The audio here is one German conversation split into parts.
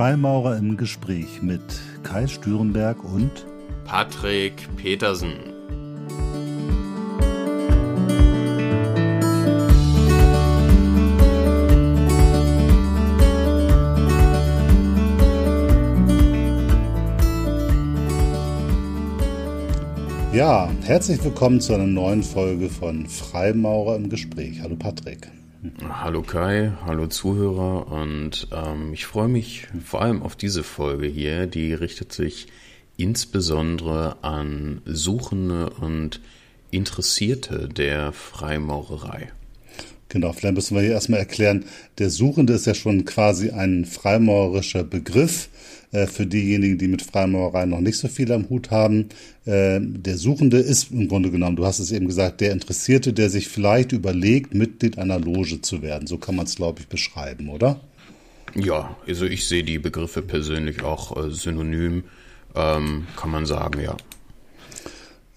Freimaurer im Gespräch mit Kai Stürenberg und Patrick Petersen. Ja, herzlich willkommen zu einer neuen Folge von Freimaurer im Gespräch. Hallo Patrick. Hallo Kai, hallo Zuhörer und ähm, ich freue mich vor allem auf diese Folge hier, die richtet sich insbesondere an Suchende und Interessierte der Freimaurerei. Genau, vielleicht müssen wir hier erstmal erklären, der Suchende ist ja schon quasi ein freimaurerischer Begriff äh, für diejenigen, die mit Freimaurerei noch nicht so viel am Hut haben. Äh, der Suchende ist im Grunde genommen, du hast es eben gesagt, der Interessierte, der sich vielleicht überlegt, Mitglied einer Loge zu werden. So kann man es, glaube ich, beschreiben, oder? Ja, also ich sehe die Begriffe persönlich auch äh, synonym, ähm, kann man sagen, ja.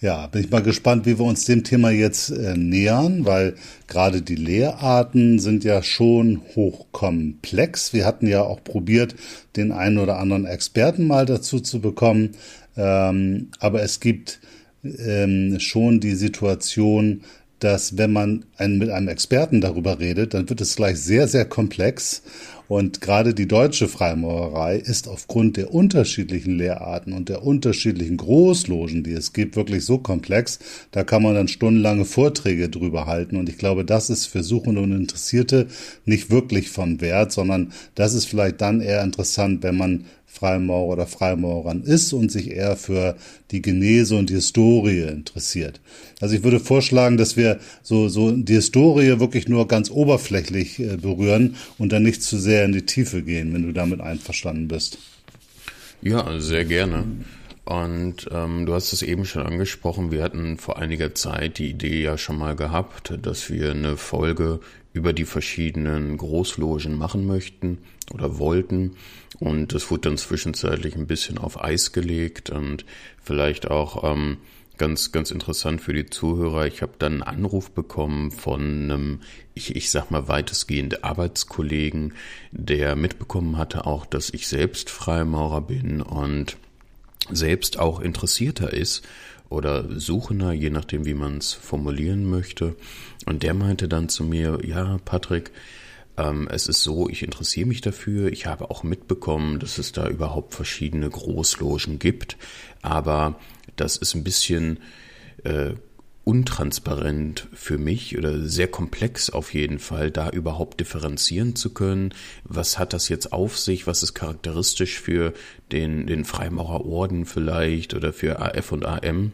Ja, bin ich mal gespannt, wie wir uns dem Thema jetzt äh, nähern, weil gerade die Lehrarten sind ja schon hochkomplex. Wir hatten ja auch probiert, den einen oder anderen Experten mal dazu zu bekommen. Ähm, aber es gibt ähm, schon die Situation, dass wenn man ein, mit einem Experten darüber redet, dann wird es gleich sehr, sehr komplex. Und gerade die deutsche Freimaurerei ist aufgrund der unterschiedlichen Lehrarten und der unterschiedlichen Großlogen, die es gibt, wirklich so komplex. Da kann man dann stundenlange Vorträge drüber halten. Und ich glaube, das ist für Suchende und Interessierte nicht wirklich von Wert, sondern das ist vielleicht dann eher interessant, wenn man Freimaurer oder Freimaurern ist und sich eher für die Genese und die Historie interessiert. Also ich würde vorschlagen, dass wir so, so die Historie wirklich nur ganz oberflächlich äh, berühren und dann nicht zu sehr in die Tiefe gehen, wenn du damit einverstanden bist. Ja, sehr gerne. Und ähm, du hast es eben schon angesprochen, wir hatten vor einiger Zeit die Idee ja schon mal gehabt, dass wir eine Folge über die verschiedenen Großlogen machen möchten oder wollten. Und das wurde dann zwischenzeitlich ein bisschen auf Eis gelegt und vielleicht auch ähm, ganz, ganz interessant für die Zuhörer. Ich habe dann einen Anruf bekommen von einem, ich, ich sag mal, weitestgehend Arbeitskollegen, der mitbekommen hatte auch, dass ich selbst Freimaurer bin und selbst auch interessierter ist oder Suchender, je nachdem, wie man es formulieren möchte. Und der meinte dann zu mir, ja, Patrick, ähm, es ist so, ich interessiere mich dafür. Ich habe auch mitbekommen, dass es da überhaupt verschiedene Großlogen gibt. Aber das ist ein bisschen äh, untransparent für mich oder sehr komplex auf jeden Fall, da überhaupt differenzieren zu können. Was hat das jetzt auf sich? Was ist charakteristisch für den, den Freimaurerorden vielleicht oder für AF und AM?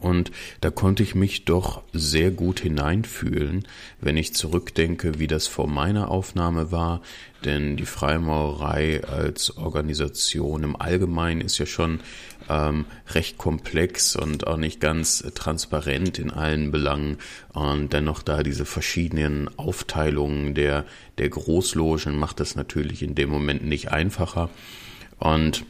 Und da konnte ich mich doch sehr gut hineinfühlen, wenn ich zurückdenke, wie das vor meiner Aufnahme war. Denn die Freimaurerei als Organisation im Allgemeinen ist ja schon ähm, recht komplex und auch nicht ganz transparent in allen Belangen. Und dennoch da diese verschiedenen Aufteilungen der, der Großlogen macht das natürlich in dem Moment nicht einfacher. Und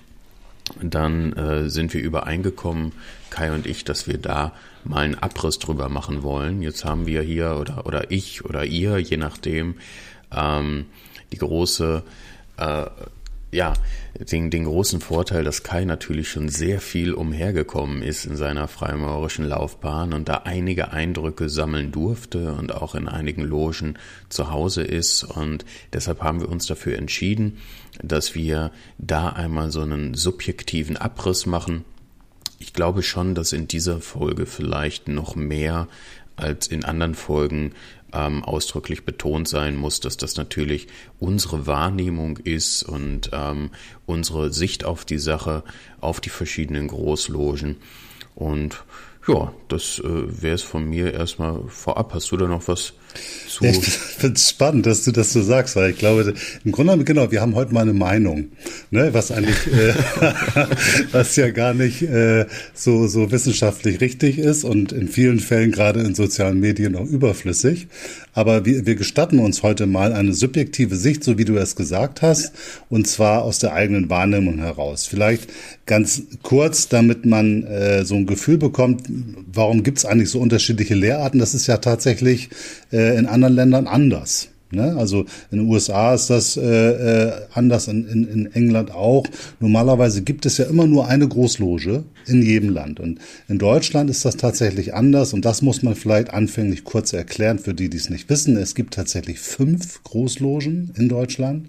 dann äh, sind wir übereingekommen, Kai und ich, dass wir da mal einen Abriss drüber machen wollen. Jetzt haben wir hier oder oder ich oder ihr, je nachdem, ähm, die große äh, ja, den, den großen Vorteil, dass Kai natürlich schon sehr viel umhergekommen ist in seiner freimaurischen Laufbahn und da einige Eindrücke sammeln durfte und auch in einigen Logen zu Hause ist. Und deshalb haben wir uns dafür entschieden, dass wir da einmal so einen subjektiven Abriss machen. Ich glaube schon, dass in dieser Folge vielleicht noch mehr als in anderen Folgen ähm, ausdrücklich betont sein muss, dass das natürlich unsere Wahrnehmung ist und ähm, unsere Sicht auf die Sache, auf die verschiedenen Großlogen. Und ja, das äh, wäre es von mir erstmal vorab. Hast du da noch was zu? Ich finde es spannend, dass du das so sagst, weil ich glaube, im Grunde genommen, genau, wir haben heute mal eine Meinung, ne, was eigentlich, äh, was ja gar nicht äh, so, so wissenschaftlich richtig ist und in vielen Fällen gerade in sozialen Medien auch überflüssig. Aber wir, wir gestatten uns heute mal eine subjektive Sicht, so wie du es gesagt hast, und zwar aus der eigenen Wahrnehmung heraus. Vielleicht ganz kurz, damit man äh, so ein Gefühl bekommt, warum gibt es eigentlich so unterschiedliche Lehrarten? Das ist ja tatsächlich äh, in anderen Ländern anders. Ne? Also in den USA ist das äh, äh, anders, in, in, in England auch. Normalerweise gibt es ja immer nur eine Großloge in jedem Land. Und in Deutschland ist das tatsächlich anders. Und das muss man vielleicht anfänglich kurz erklären für die, die es nicht wissen. Es gibt tatsächlich fünf Großlogen in Deutschland.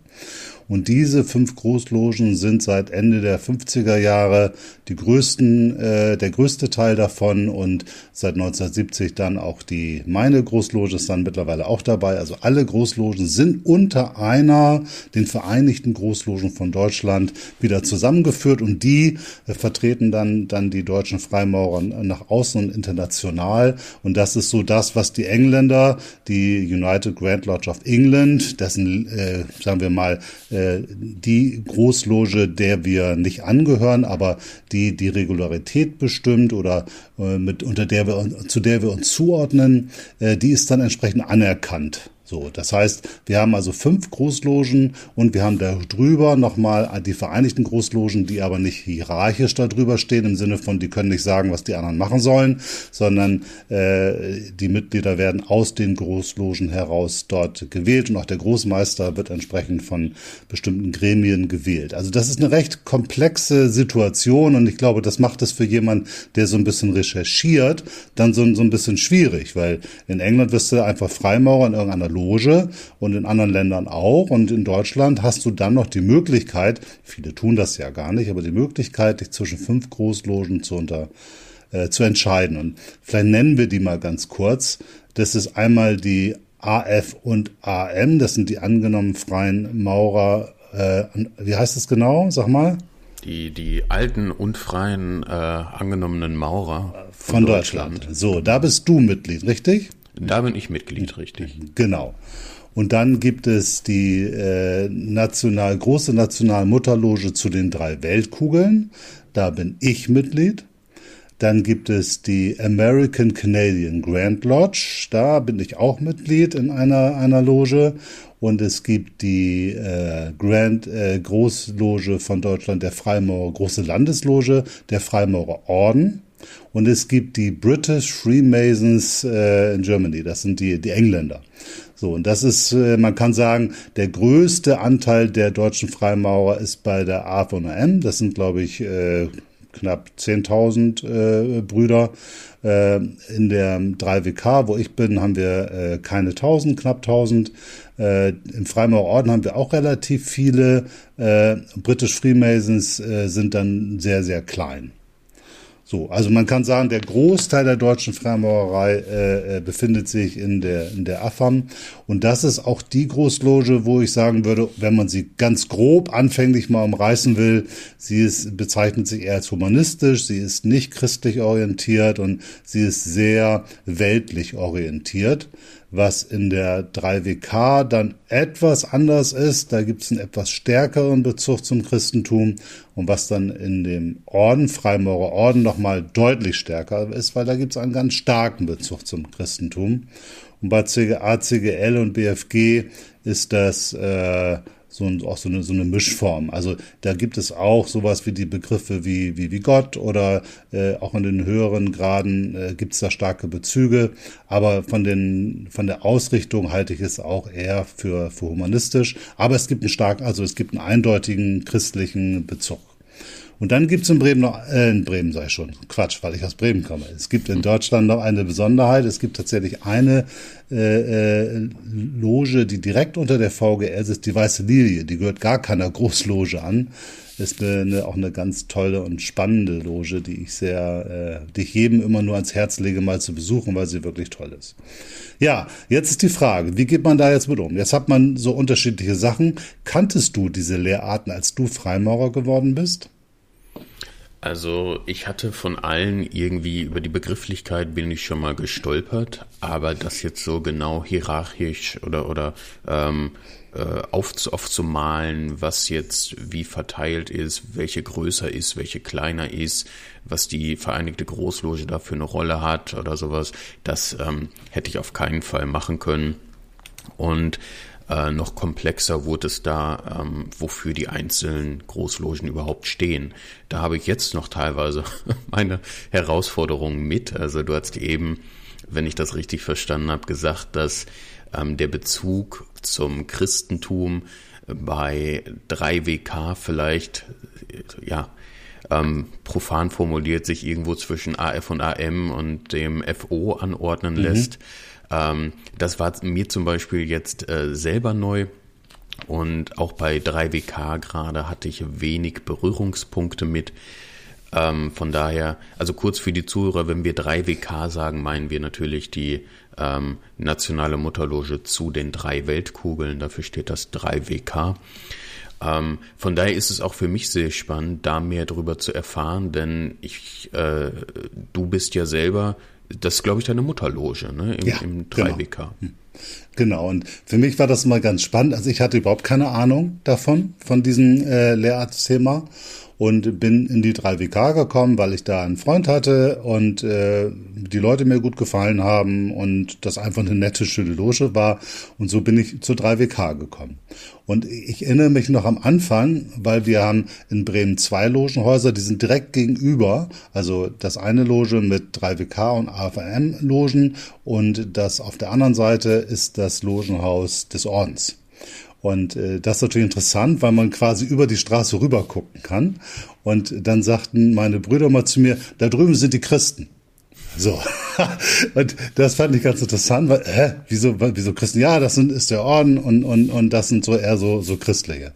Und diese fünf Großlogen sind seit Ende der 50er Jahre die größten, äh, der größte Teil davon und seit 1970 dann auch die meine Großloge ist dann mittlerweile auch dabei. Also alle Großlogen sind unter einer, den Vereinigten Großlogen von Deutschland wieder zusammengeführt und die äh, vertreten dann, dann die deutschen Freimaurer nach außen und international. Und das ist so das, was die Engländer, die United Grand Lodge of England, dessen, äh, sagen wir mal, äh, äh, die Großloge, der wir nicht angehören, aber die die Regularität bestimmt oder äh, mit unter der wir zu der wir uns zuordnen, äh, die ist dann entsprechend anerkannt. So, das heißt, wir haben also fünf Großlogen und wir haben darüber nochmal die Vereinigten Großlogen, die aber nicht hierarchisch darüber stehen, im Sinne von, die können nicht sagen, was die anderen machen sollen, sondern äh, die Mitglieder werden aus den Großlogen heraus dort gewählt und auch der Großmeister wird entsprechend von bestimmten Gremien gewählt. Also das ist eine recht komplexe Situation und ich glaube, das macht es für jemanden, der so ein bisschen recherchiert, dann so, so ein bisschen schwierig, weil in England wirst du einfach Freimaurer in irgendeiner Loge und in anderen Ländern auch. Und in Deutschland hast du dann noch die Möglichkeit, viele tun das ja gar nicht, aber die Möglichkeit, dich zwischen fünf Großlogen zu unter äh, zu entscheiden. Und vielleicht nennen wir die mal ganz kurz. Das ist einmal die AF und AM, das sind die angenommen freien Maurer. Äh, wie heißt das genau? Sag mal. Die, die alten und freien äh, angenommenen Maurer von, von Deutschland. Deutschland. So, da bist du Mitglied, richtig? Da bin ich Mitglied, richtig. Genau. Und dann gibt es die äh, national, große Nationalmutterloge zu den drei Weltkugeln. Da bin ich Mitglied. Dann gibt es die American Canadian Grand Lodge. Da bin ich auch Mitglied in einer, einer Loge. Und es gibt die äh, Grand äh, Großloge von Deutschland, der Freimaurer, große Landesloge, der Freimaurer Orden. Und es gibt die British Freemasons äh, in Germany, das sind die, die Engländer. So, und das ist, äh, man kann sagen, der größte Anteil der deutschen Freimaurer ist bei der AVM. Das sind, glaube ich, äh, knapp 10.000 äh, Brüder. Äh, in der 3WK, wo ich bin, haben wir äh, keine 1000, knapp 1000. Äh, Im Freimaurerorden haben wir auch relativ viele. Äh, British Freemasons äh, sind dann sehr, sehr klein. So, also man kann sagen, der Großteil der deutschen Freimaurerei äh, äh, befindet sich in der in der AFAM. Und das ist auch die Großloge, wo ich sagen würde, wenn man sie ganz grob anfänglich mal umreißen will, sie ist bezeichnet sich eher als humanistisch, sie ist nicht christlich orientiert und sie ist sehr weltlich orientiert was in der 3WK dann etwas anders ist. Da gibt es einen etwas stärkeren Bezug zum Christentum und was dann in dem Orden, Freimaurer Orden, nochmal deutlich stärker ist, weil da gibt es einen ganz starken Bezug zum Christentum. Und bei ACGL und BFG ist das äh, so, ein, auch so eine, so eine Mischform. Also da gibt es auch sowas wie die Begriffe wie, wie, wie Gott oder äh, auch in den höheren Graden äh, gibt es da starke Bezüge. Aber von, den, von der Ausrichtung halte ich es auch eher für, für humanistisch. Aber es gibt einen starken, also es gibt einen eindeutigen christlichen Bezug. Und dann gibt es in Bremen noch, äh, in Bremen sei schon, Quatsch, weil ich aus Bremen komme. Es gibt in Deutschland noch eine Besonderheit. Es gibt tatsächlich eine äh, äh, Loge, die direkt unter der VGS ist, die Weiße Lilie. Die gehört gar keiner Großloge an. Ist eine, eine, auch eine ganz tolle und spannende Loge, die ich sehr, äh, die ich jedem immer nur ans Herz lege, mal zu besuchen, weil sie wirklich toll ist. Ja, jetzt ist die Frage, wie geht man da jetzt mit um? Jetzt hat man so unterschiedliche Sachen. Kanntest du diese Lehrarten, als du Freimaurer geworden bist? Also ich hatte von allen irgendwie über die Begrifflichkeit bin ich schon mal gestolpert, aber das jetzt so genau hierarchisch oder oder ähm, äh, auf, aufzumalen, was jetzt wie verteilt ist, welche größer ist, welche kleiner ist, was die Vereinigte Großloge da für eine Rolle hat oder sowas, das ähm, hätte ich auf keinen Fall machen können. Und äh, noch komplexer wurde es da, ähm, wofür die einzelnen Großlogen überhaupt stehen. Da habe ich jetzt noch teilweise meine Herausforderungen mit. Also du hast eben, wenn ich das richtig verstanden habe, gesagt, dass ähm, der Bezug zum Christentum bei 3WK vielleicht, ja, ähm, profan formuliert sich irgendwo zwischen AF und AM und dem FO anordnen mhm. lässt. Ähm, das war mir zum Beispiel jetzt äh, selber neu. Und auch bei 3WK gerade hatte ich wenig Berührungspunkte mit. Ähm, von daher, also kurz für die Zuhörer, wenn wir 3WK sagen, meinen wir natürlich die ähm, nationale Mutterloge zu den drei Weltkugeln. Dafür steht das 3WK. Ähm, von daher ist es auch für mich sehr spannend, da mehr darüber zu erfahren, denn ich, äh, du bist ja selber, das ist glaube ich deine Mutterloge, ne, im, ja, im 3WK. Genau. Hm. Genau, und für mich war das mal ganz spannend. Also ich hatte überhaupt keine Ahnung davon, von diesem äh, Lehrarztthema und bin in die 3WK gekommen, weil ich da einen Freund hatte und äh, die Leute mir gut gefallen haben und das einfach eine nette, schöne Loge war. Und so bin ich zur 3WK gekommen. Und ich erinnere mich noch am Anfang, weil wir haben in Bremen zwei Logenhäuser, die sind direkt gegenüber. Also das eine Loge mit 3WK und AFM-Logen und das auf der anderen Seite ist das Logenhaus des Ordens. Und äh, das ist natürlich interessant, weil man quasi über die Straße rüber gucken kann. Und dann sagten meine Brüder mal zu mir, da drüben sind die Christen. So. und das fand ich ganz interessant, weil, hä, wieso, wieso Christen? Ja, das sind, ist der Orden und, und, und das sind so eher so, so Christliche.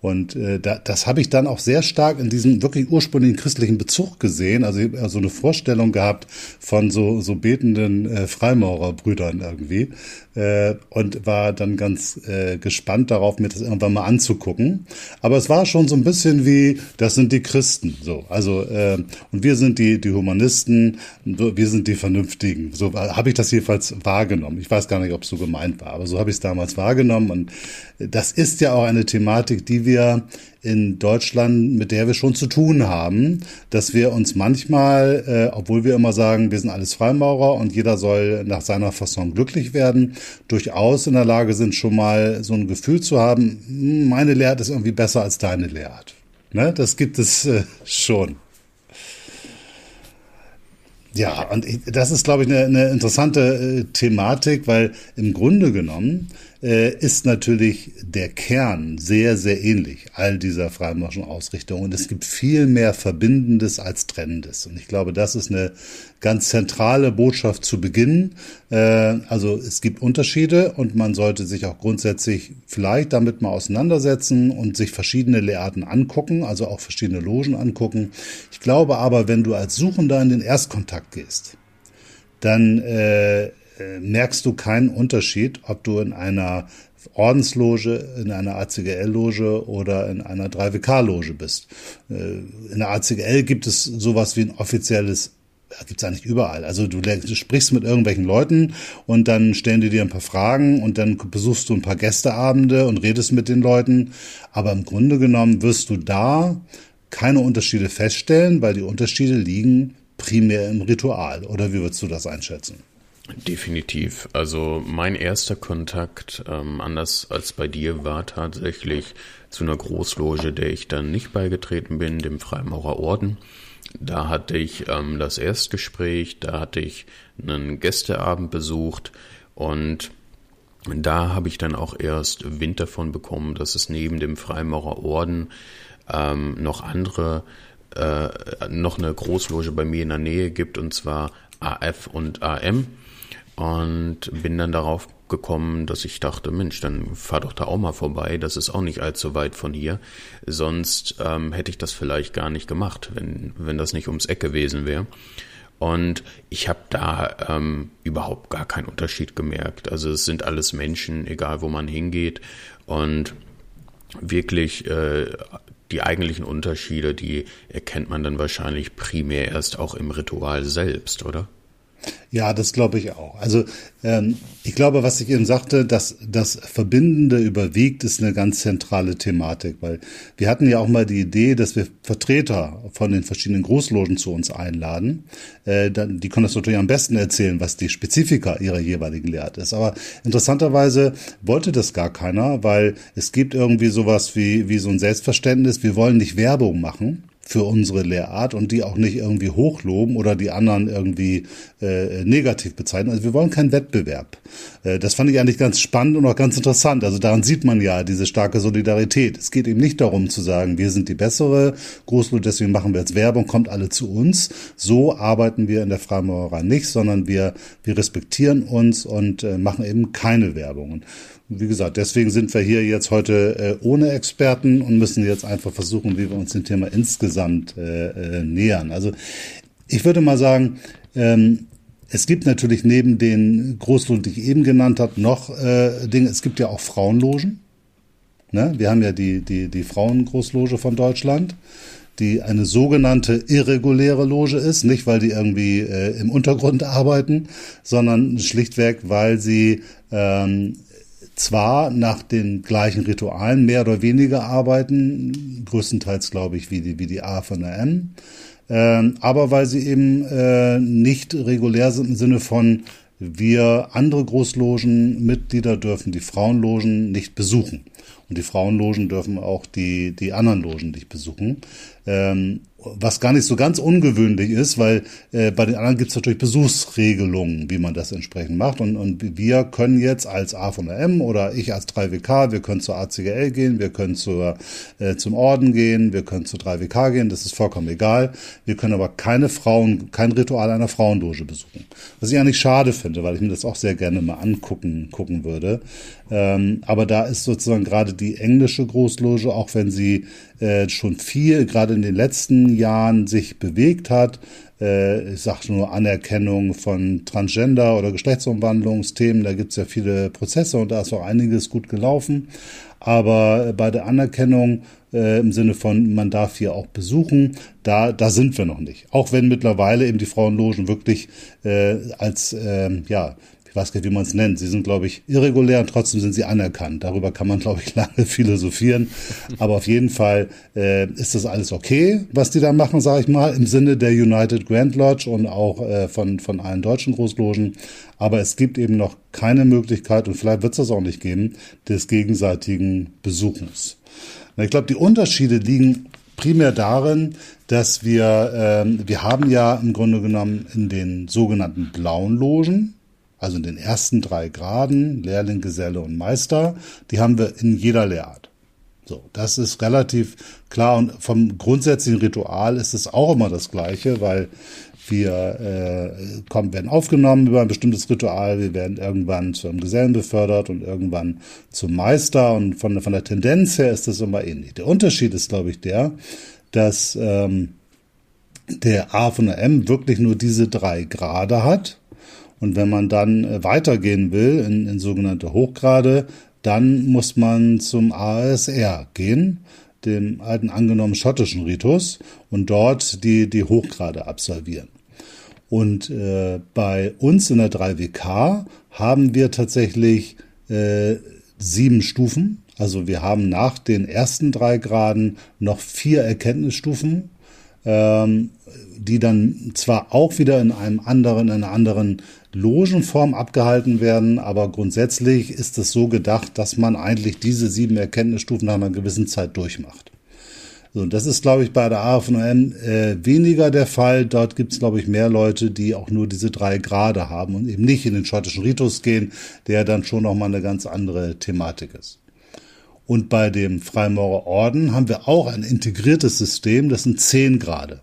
Und äh, da, das habe ich dann auch sehr stark in diesem wirklich ursprünglichen christlichen Bezug gesehen. Also ich so eine Vorstellung gehabt von so, so betenden äh, Freimaurerbrüdern irgendwie äh, und war dann ganz äh, gespannt darauf, mir das irgendwann mal anzugucken. Aber es war schon so ein bisschen wie, das sind die Christen. So, also äh, und wir sind die, die Humanisten, wir sind die Vernünftigen. So habe ich das jedenfalls wahrgenommen. Ich weiß gar nicht, ob es so gemeint war, aber so habe ich es damals wahrgenommen. Und das ist ja auch eine Thematik, die wir wir in Deutschland, mit der wir schon zu tun haben, dass wir uns manchmal, äh, obwohl wir immer sagen, wir sind alles Freimaurer und jeder soll nach seiner Fasson glücklich werden, durchaus in der Lage sind, schon mal so ein Gefühl zu haben, hm, meine Lehrart ist irgendwie besser als deine Lehrart. Ne? Das gibt es äh, schon. Ja, und das ist, glaube ich, eine, eine interessante äh, Thematik, weil im Grunde genommen äh, ist natürlich der Kern sehr, sehr ähnlich all dieser freimaurischen Ausrichtungen. Und es gibt viel mehr Verbindendes als Trennendes. Und ich glaube, das ist eine ganz zentrale Botschaft zu Beginn. Äh, also es gibt Unterschiede und man sollte sich auch grundsätzlich vielleicht damit mal auseinandersetzen und sich verschiedene Lehrarten angucken, also auch verschiedene Logen angucken. Ich glaube aber, wenn du als Suchender in den Erstkontakt gehst, dann äh, merkst du keinen Unterschied, ob du in einer Ordensloge, in einer ACGL-Loge oder in einer 3WK-Loge bist. Äh, in der ACGL gibt es sowas wie ein offizielles gibt es eigentlich überall. Also du, sprichst mit irgendwelchen Leuten und dann stellen die dir ein paar Fragen und dann besuchst du ein paar Gästeabende und redest mit den Leuten. Aber im Grunde genommen wirst du da keine Unterschiede feststellen, weil die Unterschiede liegen primär im Ritual. Oder wie würdest du das einschätzen? Definitiv. Also mein erster Kontakt, ähm, anders als bei dir, war tatsächlich zu einer Großloge, der ich dann nicht beigetreten bin, dem Freimaurerorden. Da hatte ich ähm, das Erstgespräch, da hatte ich einen Gästeabend besucht und da habe ich dann auch erst Wind davon bekommen, dass es neben dem Freimaurerorden ähm, noch andere, äh, noch eine Großloge bei mir in der Nähe gibt und zwar AF und AM und bin dann darauf gekommen, dass ich dachte, Mensch, dann fahr doch da auch mal vorbei. Das ist auch nicht allzu weit von hier. Sonst ähm, hätte ich das vielleicht gar nicht gemacht, wenn, wenn das nicht ums Eck gewesen wäre. Und ich habe da ähm, überhaupt gar keinen Unterschied gemerkt. Also es sind alles Menschen, egal wo man hingeht. Und wirklich äh, die eigentlichen Unterschiede, die erkennt man dann wahrscheinlich primär erst auch im Ritual selbst, oder? Ja, das glaube ich auch. Also ähm, ich glaube, was ich eben sagte, dass das Verbindende überwiegt, ist eine ganz zentrale Thematik, weil wir hatten ja auch mal die Idee, dass wir Vertreter von den verschiedenen Großlogen zu uns einladen. Äh, dann, die können das natürlich am besten erzählen, was die Spezifika ihrer jeweiligen Lehrt ist. Aber interessanterweise wollte das gar keiner, weil es gibt irgendwie sowas wie, wie so ein Selbstverständnis, wir wollen nicht Werbung machen für unsere Lehrart und die auch nicht irgendwie hochloben oder die anderen irgendwie äh, negativ bezeichnen. Also wir wollen keinen Wettbewerb. Äh, das fand ich eigentlich ganz spannend und auch ganz interessant. Also daran sieht man ja diese starke Solidarität. Es geht eben nicht darum zu sagen, wir sind die bessere Großloge, deswegen machen wir jetzt Werbung, kommt alle zu uns. So arbeiten wir in der Freimaurerei nicht, sondern wir, wir respektieren uns und äh, machen eben keine Werbung. Wie gesagt, deswegen sind wir hier jetzt heute äh, ohne Experten und müssen jetzt einfach versuchen, wie wir uns dem Thema insgesamt äh, äh, nähern. Also ich würde mal sagen, ähm, es gibt natürlich neben den Großlogen, die ich eben genannt habe, noch äh, Dinge. Es gibt ja auch Frauenlogen. Ne? Wir haben ja die, die, die Frauengroßloge von Deutschland, die eine sogenannte irreguläre Loge ist. Nicht, weil die irgendwie äh, im Untergrund arbeiten, sondern schlichtweg, weil sie ähm, zwar nach den gleichen Ritualen mehr oder weniger arbeiten, größtenteils glaube ich wie die, wie die A von der M, äh, aber weil sie eben äh, nicht regulär sind im Sinne von wir andere Großlogenmitglieder dürfen die Frauenlogen nicht besuchen. Und die Frauenlogen dürfen auch die, die anderen Logen nicht besuchen. Ähm, was gar nicht so ganz ungewöhnlich ist, weil äh, bei den anderen gibt es natürlich Besuchsregelungen, wie man das entsprechend macht. Und, und wir können jetzt als A von der M oder ich als 3WK, wir können zur ACGL gehen, wir können zur, äh, zum Orden gehen, wir können zur 3WK gehen, das ist vollkommen egal. Wir können aber keine Frauen, kein Ritual einer Frauendoge besuchen. Was ich eigentlich schade finde, weil ich mir das auch sehr gerne mal angucken gucken würde. Ähm, aber da ist sozusagen gerade die englische Großloge, auch wenn sie äh, schon viel, gerade in den letzten Jahren, sich bewegt hat. Äh, ich sage nur Anerkennung von Transgender- oder Geschlechtsumwandlungsthemen. Da gibt es ja viele Prozesse und da ist auch einiges gut gelaufen. Aber bei der Anerkennung äh, im Sinne von, man darf hier auch besuchen, da, da sind wir noch nicht. Auch wenn mittlerweile eben die Frauenlogen wirklich äh, als äh, ja, ich weiß nicht, wie man es nennt. Sie sind, glaube ich, irregulär und trotzdem sind sie anerkannt. Darüber kann man, glaube ich, lange philosophieren. Aber auf jeden Fall äh, ist das alles okay, was die da machen, sage ich mal, im Sinne der United Grand Lodge und auch äh, von, von allen deutschen Großlogen. Aber es gibt eben noch keine Möglichkeit, und vielleicht wird es das auch nicht geben, des gegenseitigen Besuchens. Na, ich glaube, die Unterschiede liegen primär darin, dass wir, äh, wir haben ja im Grunde genommen in den sogenannten blauen Logen, also in den ersten drei Graden, Lehrling, Geselle und Meister, die haben wir in jeder Lehrart. So, das ist relativ klar und vom grundsätzlichen Ritual ist es auch immer das Gleiche, weil wir äh, kommen, werden aufgenommen über ein bestimmtes Ritual, wir werden irgendwann zu einem Gesellen befördert und irgendwann zum Meister und von, von der Tendenz her ist das immer ähnlich. Der Unterschied ist, glaube ich, der, dass ähm, der A von der M wirklich nur diese drei Grade hat und wenn man dann äh, weitergehen will in, in sogenannte Hochgrade, dann muss man zum ASR gehen, dem alten angenommen schottischen Ritus, und dort die, die Hochgrade absolvieren. Und äh, bei uns in der 3WK haben wir tatsächlich äh, sieben Stufen. Also wir haben nach den ersten drei Graden noch vier Erkenntnisstufen, ähm, die dann zwar auch wieder in einem anderen, in einer anderen Logenform abgehalten werden, aber grundsätzlich ist es so gedacht, dass man eigentlich diese sieben Erkenntnisstufen nach einer gewissen Zeit durchmacht. So, und das ist, glaube ich, bei der AFNOM äh, weniger der Fall. Dort gibt es, glaube ich, mehr Leute, die auch nur diese drei Grade haben und eben nicht in den schottischen Ritus gehen, der dann schon nochmal eine ganz andere Thematik ist. Und bei dem Freimaurer Orden haben wir auch ein integriertes System, das sind zehn Grade.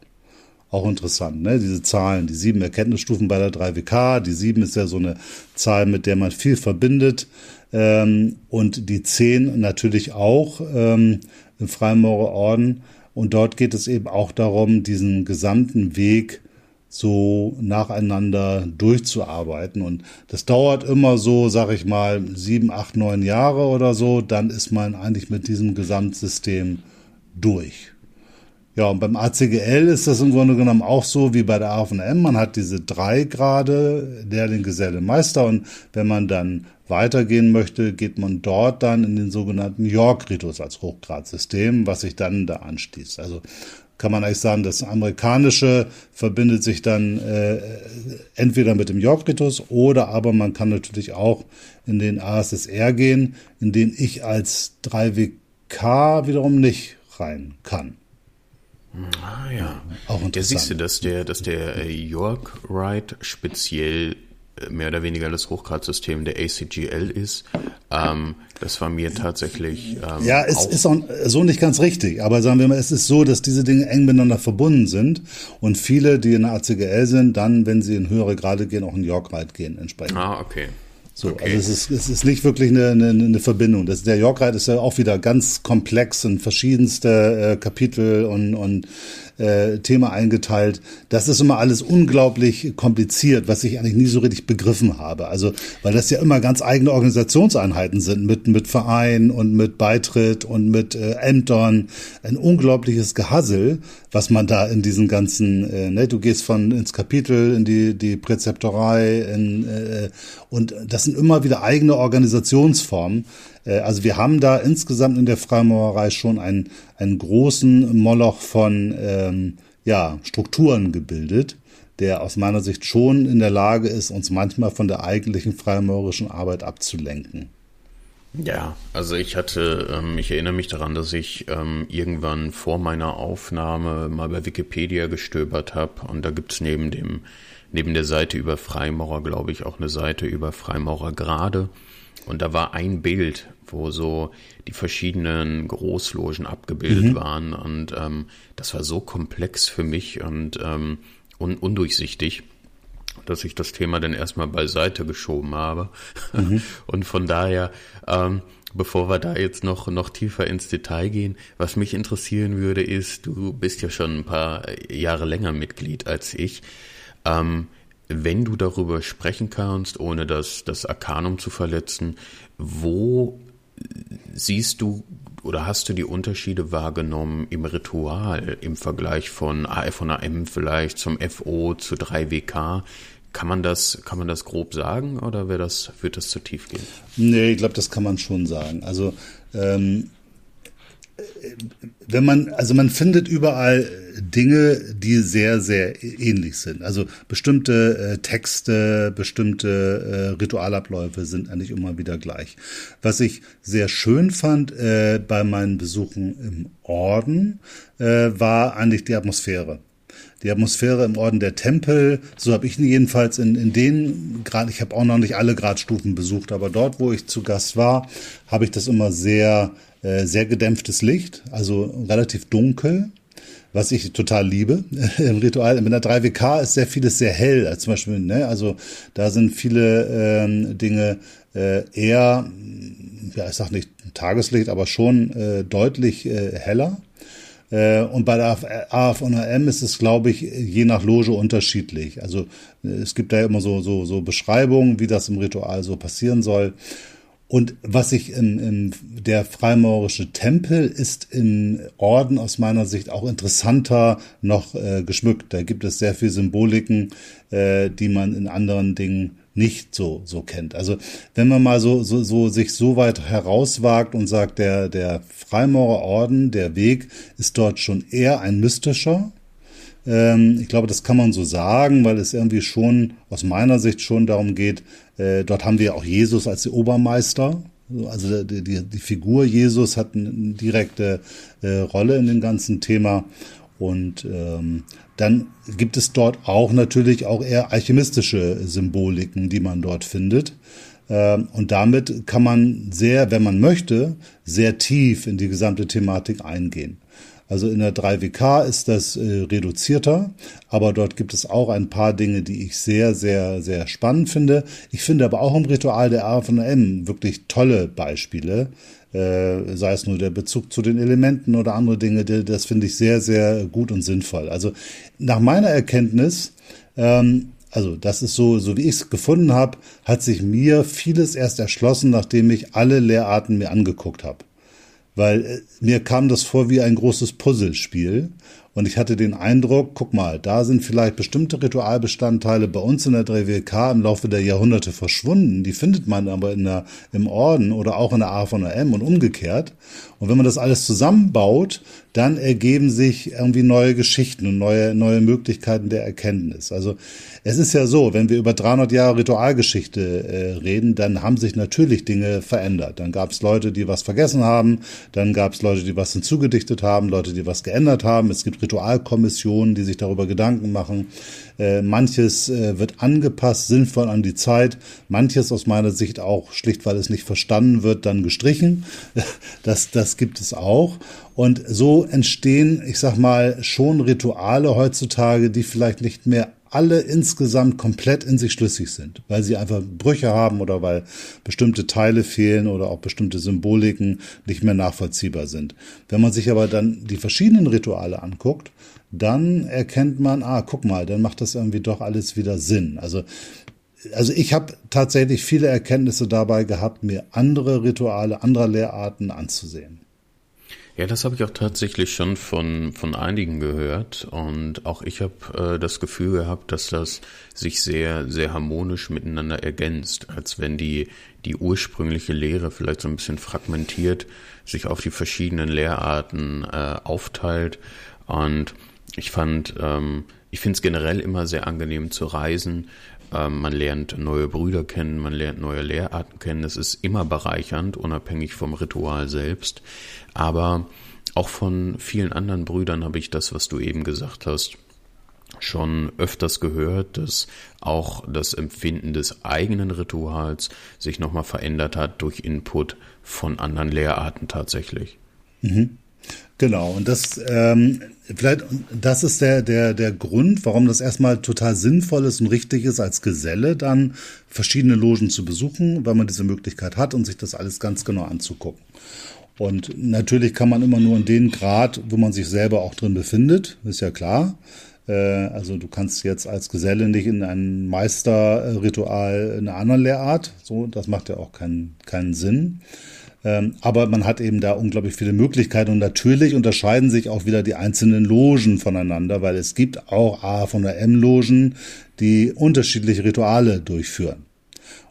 Auch interessant, ne? Diese Zahlen, die sieben Erkenntnisstufen bei der 3WK, die sieben ist ja so eine Zahl, mit der man viel verbindet. Ähm, und die zehn natürlich auch ähm, im Freimaurerorden. Und dort geht es eben auch darum, diesen gesamten Weg so nacheinander durchzuarbeiten. Und das dauert immer so, sag ich mal, sieben, acht, neun Jahre oder so. Dann ist man eigentlich mit diesem Gesamtsystem durch. Ja, und beim ACGL ist das im Grunde genommen auch so wie bei der AFM. Man hat diese drei Grade, Lehrling, Geselle, Meister. Und wenn man dann weitergehen möchte, geht man dort dann in den sogenannten York-Ritus als Hochgradsystem, was sich dann da anschließt. Also kann man eigentlich sagen, das amerikanische verbindet sich dann äh, entweder mit dem York-Ritus oder aber man kann natürlich auch in den ASSR gehen, in den ich als 3WK wiederum nicht rein kann. Ah ja. Auch interessant. Ja, siehst du, dass der, dass der äh, York Ride speziell äh, mehr oder weniger das Hochgradsystem der ACGL ist. Ähm, das war mir tatsächlich. Ähm, ja, es ist auch so nicht ganz richtig. Aber sagen wir mal, es ist so, dass diese Dinge eng miteinander verbunden sind und viele, die in der ACGL sind, dann, wenn sie in höhere Grade gehen, auch in York Ride gehen entsprechend. Ah, okay. So, okay. also es ist, es ist nicht wirklich eine, eine, eine Verbindung. Das, der York Ride ist ja auch wieder ganz komplex und verschiedenste äh, Kapitel und, und äh, Thema eingeteilt. Das ist immer alles unglaublich kompliziert, was ich eigentlich nie so richtig begriffen habe. Also, weil das ja immer ganz eigene Organisationseinheiten sind mit, mit Verein und mit Beitritt und mit äh, Ämtern. Ein unglaubliches Gehassel, was man da in diesen ganzen, äh, ne, du gehst von ins Kapitel, in die, die Präzeptorei, in, äh, und das sind immer wieder eigene Organisationsformen. Äh, also wir haben da insgesamt in der Freimaurerei schon einen, einen großen Moloch von ähm, ja, Strukturen gebildet, der aus meiner Sicht schon in der Lage ist, uns manchmal von der eigentlichen freimaurerischen Arbeit abzulenken. Ja, also ich hatte, ähm, ich erinnere mich daran, dass ich ähm, irgendwann vor meiner Aufnahme mal bei Wikipedia gestöbert habe und da gibt's neben dem, neben der Seite über Freimaurer, glaube ich, auch eine Seite über Freimaurer gerade. Und da war ein Bild, wo so die verschiedenen Großlogen abgebildet mhm. waren. Und ähm, das war so komplex für mich und ähm, un undurchsichtig, dass ich das Thema dann erstmal beiseite geschoben habe. Mhm. Und von daher, ähm, bevor wir da jetzt noch, noch tiefer ins Detail gehen, was mich interessieren würde, ist, du bist ja schon ein paar Jahre länger Mitglied als ich. Ähm, wenn du darüber sprechen kannst, ohne das, das Arkanum zu verletzen, wo siehst du oder hast du die Unterschiede wahrgenommen im Ritual im Vergleich von AF und AM vielleicht zum FO zu 3WK? Kann man das, kann man das grob sagen oder wäre das, wird das zu tief gehen? Nee, ich glaube, das kann man schon sagen. Also ähm, wenn man, also man findet überall Dinge, die sehr, sehr ähnlich sind. Also bestimmte äh, Texte, bestimmte äh, Ritualabläufe sind eigentlich immer wieder gleich. Was ich sehr schön fand äh, bei meinen Besuchen im Orden, äh, war eigentlich die Atmosphäre die Atmosphäre im Orden der Tempel, so habe ich jedenfalls in, in den Grad, ich habe auch noch nicht alle Gradstufen besucht, aber dort, wo ich zu Gast war, habe ich das immer sehr sehr gedämpftes Licht, also relativ dunkel, was ich total liebe im Ritual. Mit der 3WK ist sehr vieles sehr hell, also zum Beispiel, ne, also da sind viele ähm, Dinge äh, eher, ja, ich sag nicht Tageslicht, aber schon äh, deutlich äh, heller. Äh, und bei der AF und AM ist es, glaube ich, je nach Loge unterschiedlich. Also es gibt da immer so, so, so Beschreibungen, wie das im Ritual so passieren soll. Und was ich im, im der freimaurische Tempel ist im Orden aus meiner Sicht auch interessanter noch äh, geschmückt. Da gibt es sehr viel Symboliken, äh, die man in anderen Dingen nicht so so kennt. Also wenn man mal so so, so sich so weit herauswagt und sagt, der der Freimaurerorden, der Weg ist dort schon eher ein mystischer. Ähm, ich glaube, das kann man so sagen, weil es irgendwie schon aus meiner Sicht schon darum geht, äh, dort haben wir auch Jesus als Obermeister. Also die, die, die Figur Jesus hat eine direkte äh, Rolle in dem ganzen Thema. Und ähm, dann gibt es dort auch natürlich auch eher alchemistische Symboliken, die man dort findet. Ähm, und damit kann man sehr, wenn man möchte, sehr tief in die gesamte Thematik eingehen. Also in der 3WK ist das äh, reduzierter, aber dort gibt es auch ein paar Dinge, die ich sehr, sehr, sehr spannend finde. Ich finde aber auch im Ritual der RFM wirklich tolle Beispiele, äh, sei es nur der Bezug zu den Elementen oder andere Dinge, das finde ich sehr, sehr gut und sinnvoll. Also nach meiner Erkenntnis, ähm, also das ist so, so wie ich es gefunden habe, hat sich mir vieles erst erschlossen, nachdem ich alle Lehrarten mir angeguckt habe weil äh, mir kam das vor wie ein großes Puzzlespiel. Und ich hatte den Eindruck, guck mal, da sind vielleicht bestimmte Ritualbestandteile bei uns in der 3WK im Laufe der Jahrhunderte verschwunden. Die findet man aber in der, im Orden oder auch in der A von der M und umgekehrt. Und wenn man das alles zusammenbaut, dann ergeben sich irgendwie neue Geschichten und neue, neue Möglichkeiten der Erkenntnis. Also es ist ja so, wenn wir über 300 Jahre Ritualgeschichte äh, reden, dann haben sich natürlich Dinge verändert. Dann gab es Leute, die was vergessen haben, dann gab es Leute, die was hinzugedichtet haben, Leute, die was geändert haben. Es gibt Ritualkommissionen, die sich darüber Gedanken machen. Äh, manches äh, wird angepasst, sinnvoll an die Zeit. Manches aus meiner Sicht auch schlicht, weil es nicht verstanden wird, dann gestrichen. Das, das gibt es auch. Und so entstehen, ich sag mal, schon Rituale heutzutage, die vielleicht nicht mehr alle insgesamt komplett in sich schlüssig sind, weil sie einfach Brüche haben oder weil bestimmte Teile fehlen oder auch bestimmte Symboliken nicht mehr nachvollziehbar sind. Wenn man sich aber dann die verschiedenen Rituale anguckt, dann erkennt man, ah, guck mal, dann macht das irgendwie doch alles wieder Sinn. Also also ich habe tatsächlich viele Erkenntnisse dabei gehabt, mir andere Rituale anderer Lehrarten anzusehen. Ja, das habe ich auch tatsächlich schon von, von einigen gehört. Und auch ich habe äh, das Gefühl gehabt, dass das sich sehr, sehr harmonisch miteinander ergänzt, als wenn die, die ursprüngliche Lehre vielleicht so ein bisschen fragmentiert sich auf die verschiedenen Lehrarten äh, aufteilt. Und ich fand, ähm, ich finde es generell immer sehr angenehm zu reisen, man lernt neue Brüder kennen, man lernt neue Lehrarten kennen. Es ist immer bereichernd, unabhängig vom Ritual selbst. Aber auch von vielen anderen Brüdern habe ich das, was du eben gesagt hast, schon öfters gehört, dass auch das Empfinden des eigenen Rituals sich nochmal verändert hat durch Input von anderen Lehrarten tatsächlich. Mhm. Genau, und das ähm, vielleicht das ist der der der Grund, warum das erstmal total sinnvoll ist und richtig ist, als Geselle dann verschiedene Logen zu besuchen, weil man diese Möglichkeit hat und sich das alles ganz genau anzugucken. Und natürlich kann man immer nur in den Grad, wo man sich selber auch drin befindet, ist ja klar. Äh, also du kannst jetzt als Geselle nicht in ein Meisterritual in einer anderen Lehrart, so das macht ja auch keinen keinen Sinn. Ähm, aber man hat eben da unglaublich viele Möglichkeiten und natürlich unterscheiden sich auch wieder die einzelnen Logen voneinander, weil es gibt auch A von der M-Logen, die unterschiedliche Rituale durchführen.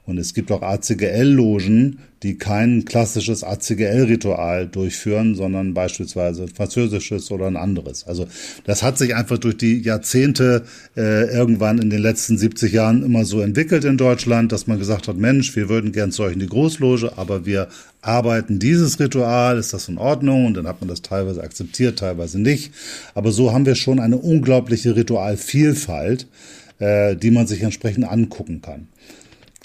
Und es gibt auch ACGL-Logen, die kein klassisches ACGL-Ritual durchführen, sondern beispielsweise französisches oder ein anderes. Also das hat sich einfach durch die Jahrzehnte äh, irgendwann in den letzten 70 Jahren immer so entwickelt in Deutschland, dass man gesagt hat, Mensch, wir würden gern zu euch in die Großloge, aber wir arbeiten dieses Ritual, ist das in Ordnung? Und dann hat man das teilweise akzeptiert, teilweise nicht. Aber so haben wir schon eine unglaubliche Ritualvielfalt, äh, die man sich entsprechend angucken kann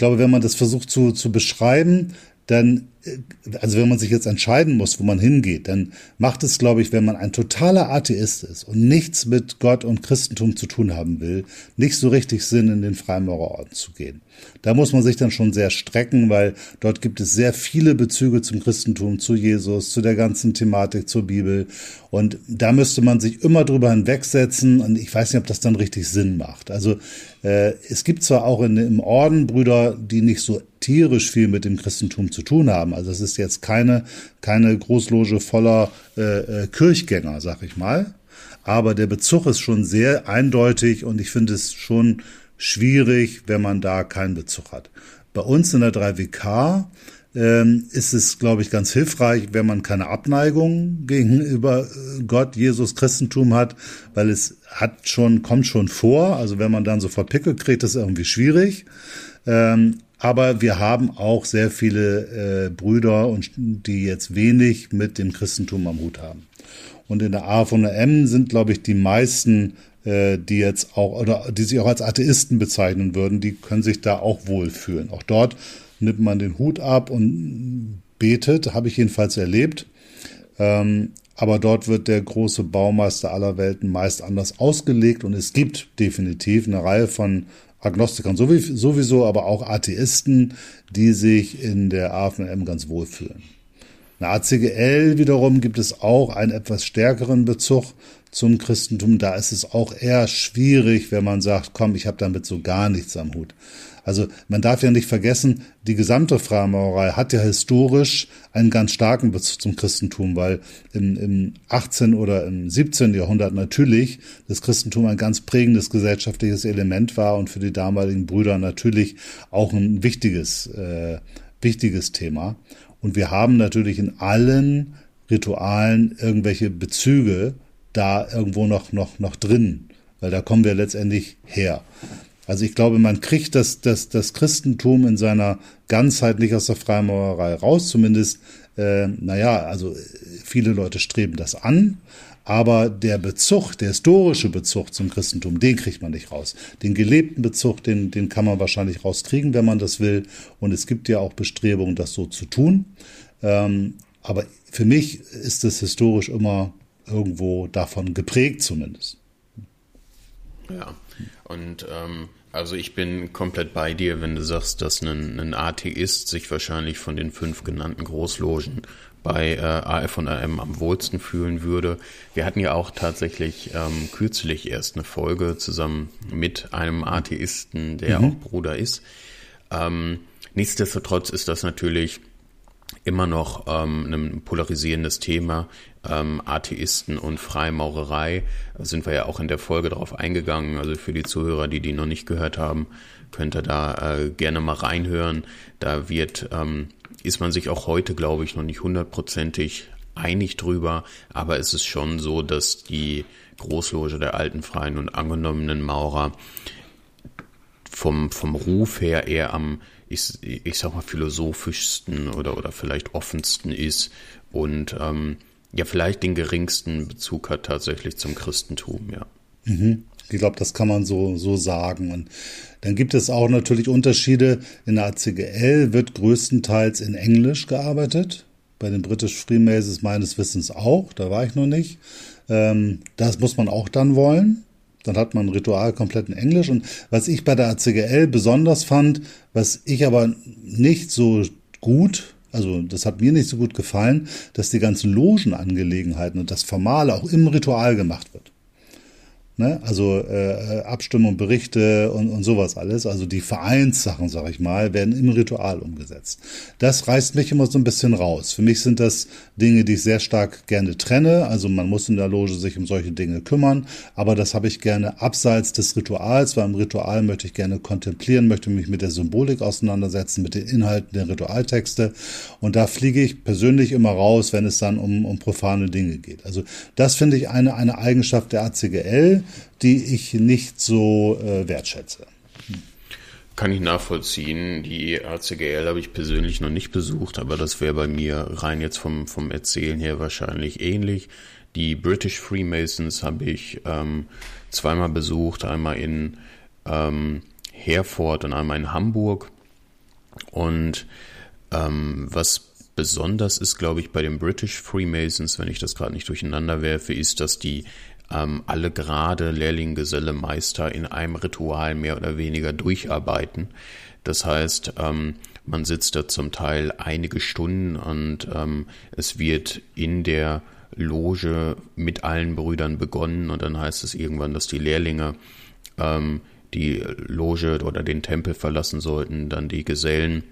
glaube, wenn man das versucht zu, zu beschreiben, dann, äh, also wenn man sich jetzt entscheiden muss, wo man hingeht, dann macht es, glaube ich, wenn man ein totaler Atheist ist und nichts mit Gott und Christentum zu tun haben will, nicht so richtig Sinn, in den Freimaurerorden zu gehen. Da muss man sich dann schon sehr strecken, weil dort gibt es sehr viele Bezüge zum Christentum, zu Jesus, zu der ganzen Thematik, zur Bibel. Und da müsste man sich immer drüber hinwegsetzen. Und ich weiß nicht, ob das dann richtig Sinn macht. Also äh, es gibt zwar auch in, im Orden Brüder, die nicht so tierisch viel mit dem Christentum zu tun haben. Also es ist jetzt keine, keine Großloge voller äh, äh, Kirchgänger, sag ich mal. Aber der Bezug ist schon sehr eindeutig und ich finde es schon schwierig, wenn man da keinen Bezug hat. Bei uns in der 3WK ähm, ist es, glaube ich, ganz hilfreich, wenn man keine Abneigung gegenüber äh, Gott, Jesus, Christentum hat, weil es hat schon, kommt schon vor. Also wenn man dann sofort Pickel kriegt, ist irgendwie schwierig. Ähm, aber wir haben auch sehr viele äh, Brüder und die jetzt wenig mit dem Christentum am Hut haben. Und in der A von der M sind, glaube ich, die meisten äh, die jetzt auch oder die sich auch als Atheisten bezeichnen würden, die können sich da auch wohlfühlen. Auch dort nimmt man den Hut ab und betet, habe ich jedenfalls erlebt. Ähm, aber dort wird der große Baumeister aller Welten meist anders ausgelegt und es gibt definitiv eine Reihe von Agnostikern sowieso, aber auch Atheisten, die sich in der AFM ganz wohlfühlen. In der ACGL wiederum gibt es auch einen etwas stärkeren Bezug zum Christentum, da ist es auch eher schwierig, wenn man sagt, komm, ich habe damit so gar nichts am Hut. Also man darf ja nicht vergessen, die gesamte Freimaurerei hat ja historisch einen ganz starken Bezug zum Christentum, weil im, im 18. oder im 17. Jahrhundert natürlich das Christentum ein ganz prägendes gesellschaftliches Element war und für die damaligen Brüder natürlich auch ein wichtiges, äh, wichtiges Thema. Und wir haben natürlich in allen Ritualen irgendwelche Bezüge da irgendwo noch, noch, noch drin, weil da kommen wir letztendlich her. Also ich glaube, man kriegt das, das, das Christentum in seiner Ganzheit nicht aus der Freimaurerei raus, zumindest, äh, naja, also viele Leute streben das an, Aber der Bezug, der historische Bezug zum Christentum, den kriegt man nicht raus. Den gelebten Bezug, den, den kann man wahrscheinlich rauskriegen, wenn man das will. Und es gibt ja auch Bestrebungen, das so zu tun. Ähm, aber für mich ist es historisch immer irgendwo davon geprägt zumindest. Ja, und ähm, also ich bin komplett bei dir, wenn du sagst, dass ein, ein Atheist sich wahrscheinlich von den fünf genannten Großlogen bei äh, AF und AM am wohlsten fühlen würde. Wir hatten ja auch tatsächlich ähm, kürzlich erst eine Folge zusammen mit einem Atheisten, der mhm. auch Bruder ist. Ähm, nichtsdestotrotz ist das natürlich immer noch ähm, ein polarisierendes Thema. Ähm, Atheisten und Freimaurerei da sind wir ja auch in der Folge darauf eingegangen. Also für die Zuhörer, die die noch nicht gehört haben, könnt ihr da äh, gerne mal reinhören. Da wird ähm, ist man sich auch heute, glaube ich, noch nicht hundertprozentig einig drüber, aber es ist schon so, dass die Großloge der alten Freien und angenommenen Maurer vom, vom Ruf her eher am, ich, ich sag mal, philosophischsten oder, oder vielleicht offensten ist und ähm, ja, vielleicht den geringsten Bezug hat tatsächlich zum Christentum, ja. Mhm. Ich glaube, das kann man so, so sagen. Und dann gibt es auch natürlich Unterschiede. In der ACGL wird größtenteils in Englisch gearbeitet. Bei den British Freemasons meines Wissens auch. Da war ich noch nicht. Ähm, das muss man auch dann wollen. Dann hat man ein Ritual komplett in Englisch. Und was ich bei der ACGL besonders fand, was ich aber nicht so gut also das hat mir nicht so gut gefallen, dass die ganzen Logenangelegenheiten und das Formale auch im Ritual gemacht wird. Ne? Also äh, Abstimmung, Berichte und, und sowas alles. Also die Vereinssachen, sag ich mal, werden im Ritual umgesetzt. Das reißt mich immer so ein bisschen raus. Für mich sind das Dinge, die ich sehr stark gerne trenne. Also man muss in der Loge sich um solche Dinge kümmern, aber das habe ich gerne abseits des Rituals, weil im Ritual möchte ich gerne kontemplieren, möchte mich mit der Symbolik auseinandersetzen, mit den Inhalten der Ritualtexte. Und da fliege ich persönlich immer raus, wenn es dann um, um profane Dinge geht. Also das finde ich eine, eine Eigenschaft der ACGL die ich nicht so äh, wertschätze. Kann ich nachvollziehen. Die ACGL habe ich persönlich noch nicht besucht, aber das wäre bei mir rein jetzt vom, vom Erzählen her wahrscheinlich ähnlich. Die British Freemasons habe ich ähm, zweimal besucht, einmal in ähm, Herford und einmal in Hamburg. Und ähm, was besonders ist, glaube ich, bei den British Freemasons, wenn ich das gerade nicht durcheinander werfe, ist, dass die ähm, alle gerade Lehrling, Geselle, Meister in einem Ritual mehr oder weniger durcharbeiten. Das heißt, ähm, man sitzt da zum Teil einige Stunden und ähm, es wird in der Loge mit allen Brüdern begonnen und dann heißt es irgendwann, dass die Lehrlinge ähm, die Loge oder den Tempel verlassen sollten, dann die Gesellen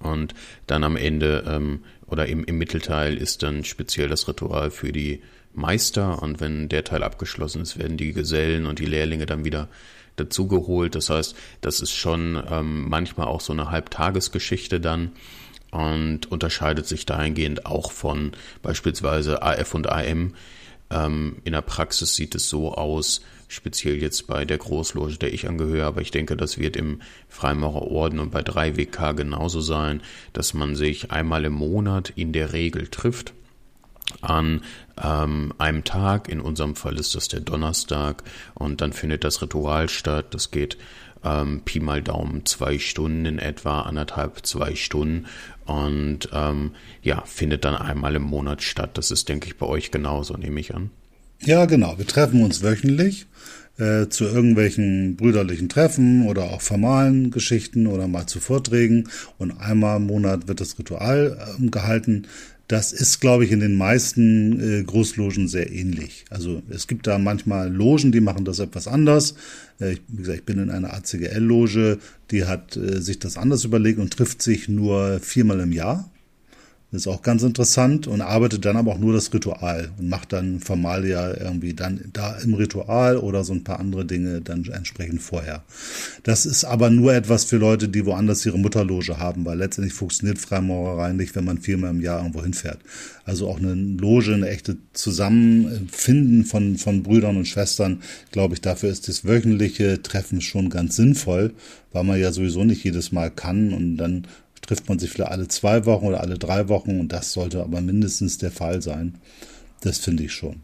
und dann am Ende ähm, oder im, im Mittelteil ist dann speziell das Ritual für die Meister und wenn der Teil abgeschlossen ist, werden die Gesellen und die Lehrlinge dann wieder dazugeholt. Das heißt, das ist schon ähm, manchmal auch so eine Halbtagesgeschichte dann und unterscheidet sich dahingehend auch von beispielsweise AF und AM. Ähm, in der Praxis sieht es so aus, speziell jetzt bei der Großloge, der ich angehöre, aber ich denke, das wird im Freimaurerorden und bei 3WK genauso sein, dass man sich einmal im Monat in der Regel trifft an ähm, einem Tag. In unserem Fall ist das der Donnerstag und dann findet das Ritual statt. Das geht ähm, Pi mal Daumen zwei Stunden in etwa, anderthalb, zwei Stunden und ähm, ja, findet dann einmal im Monat statt. Das ist, denke ich, bei euch genauso, nehme ich an. Ja, genau. Wir treffen uns wöchentlich äh, zu irgendwelchen brüderlichen Treffen oder auch formalen Geschichten oder mal zu Vorträgen und einmal im Monat wird das Ritual äh, gehalten. Das ist, glaube ich, in den meisten äh, Großlogen sehr ähnlich. Also es gibt da manchmal Logen, die machen das etwas anders. Äh, ich, wie gesagt, ich bin in einer ACGL-Loge, die hat äh, sich das anders überlegt und trifft sich nur viermal im Jahr. Ist auch ganz interessant und arbeitet dann aber auch nur das Ritual und macht dann Formalia irgendwie dann da im Ritual oder so ein paar andere Dinge dann entsprechend vorher. Das ist aber nur etwas für Leute, die woanders ihre Mutterloge haben, weil letztendlich funktioniert Freimaurerei nicht, wenn man viermal im Jahr irgendwo hinfährt. Also auch eine Loge, eine echte Zusammenfinden von, von Brüdern und Schwestern, glaube ich, dafür ist das wöchentliche Treffen schon ganz sinnvoll, weil man ja sowieso nicht jedes Mal kann und dann trifft man sich vielleicht alle zwei Wochen oder alle drei Wochen und das sollte aber mindestens der Fall sein. Das finde ich schon.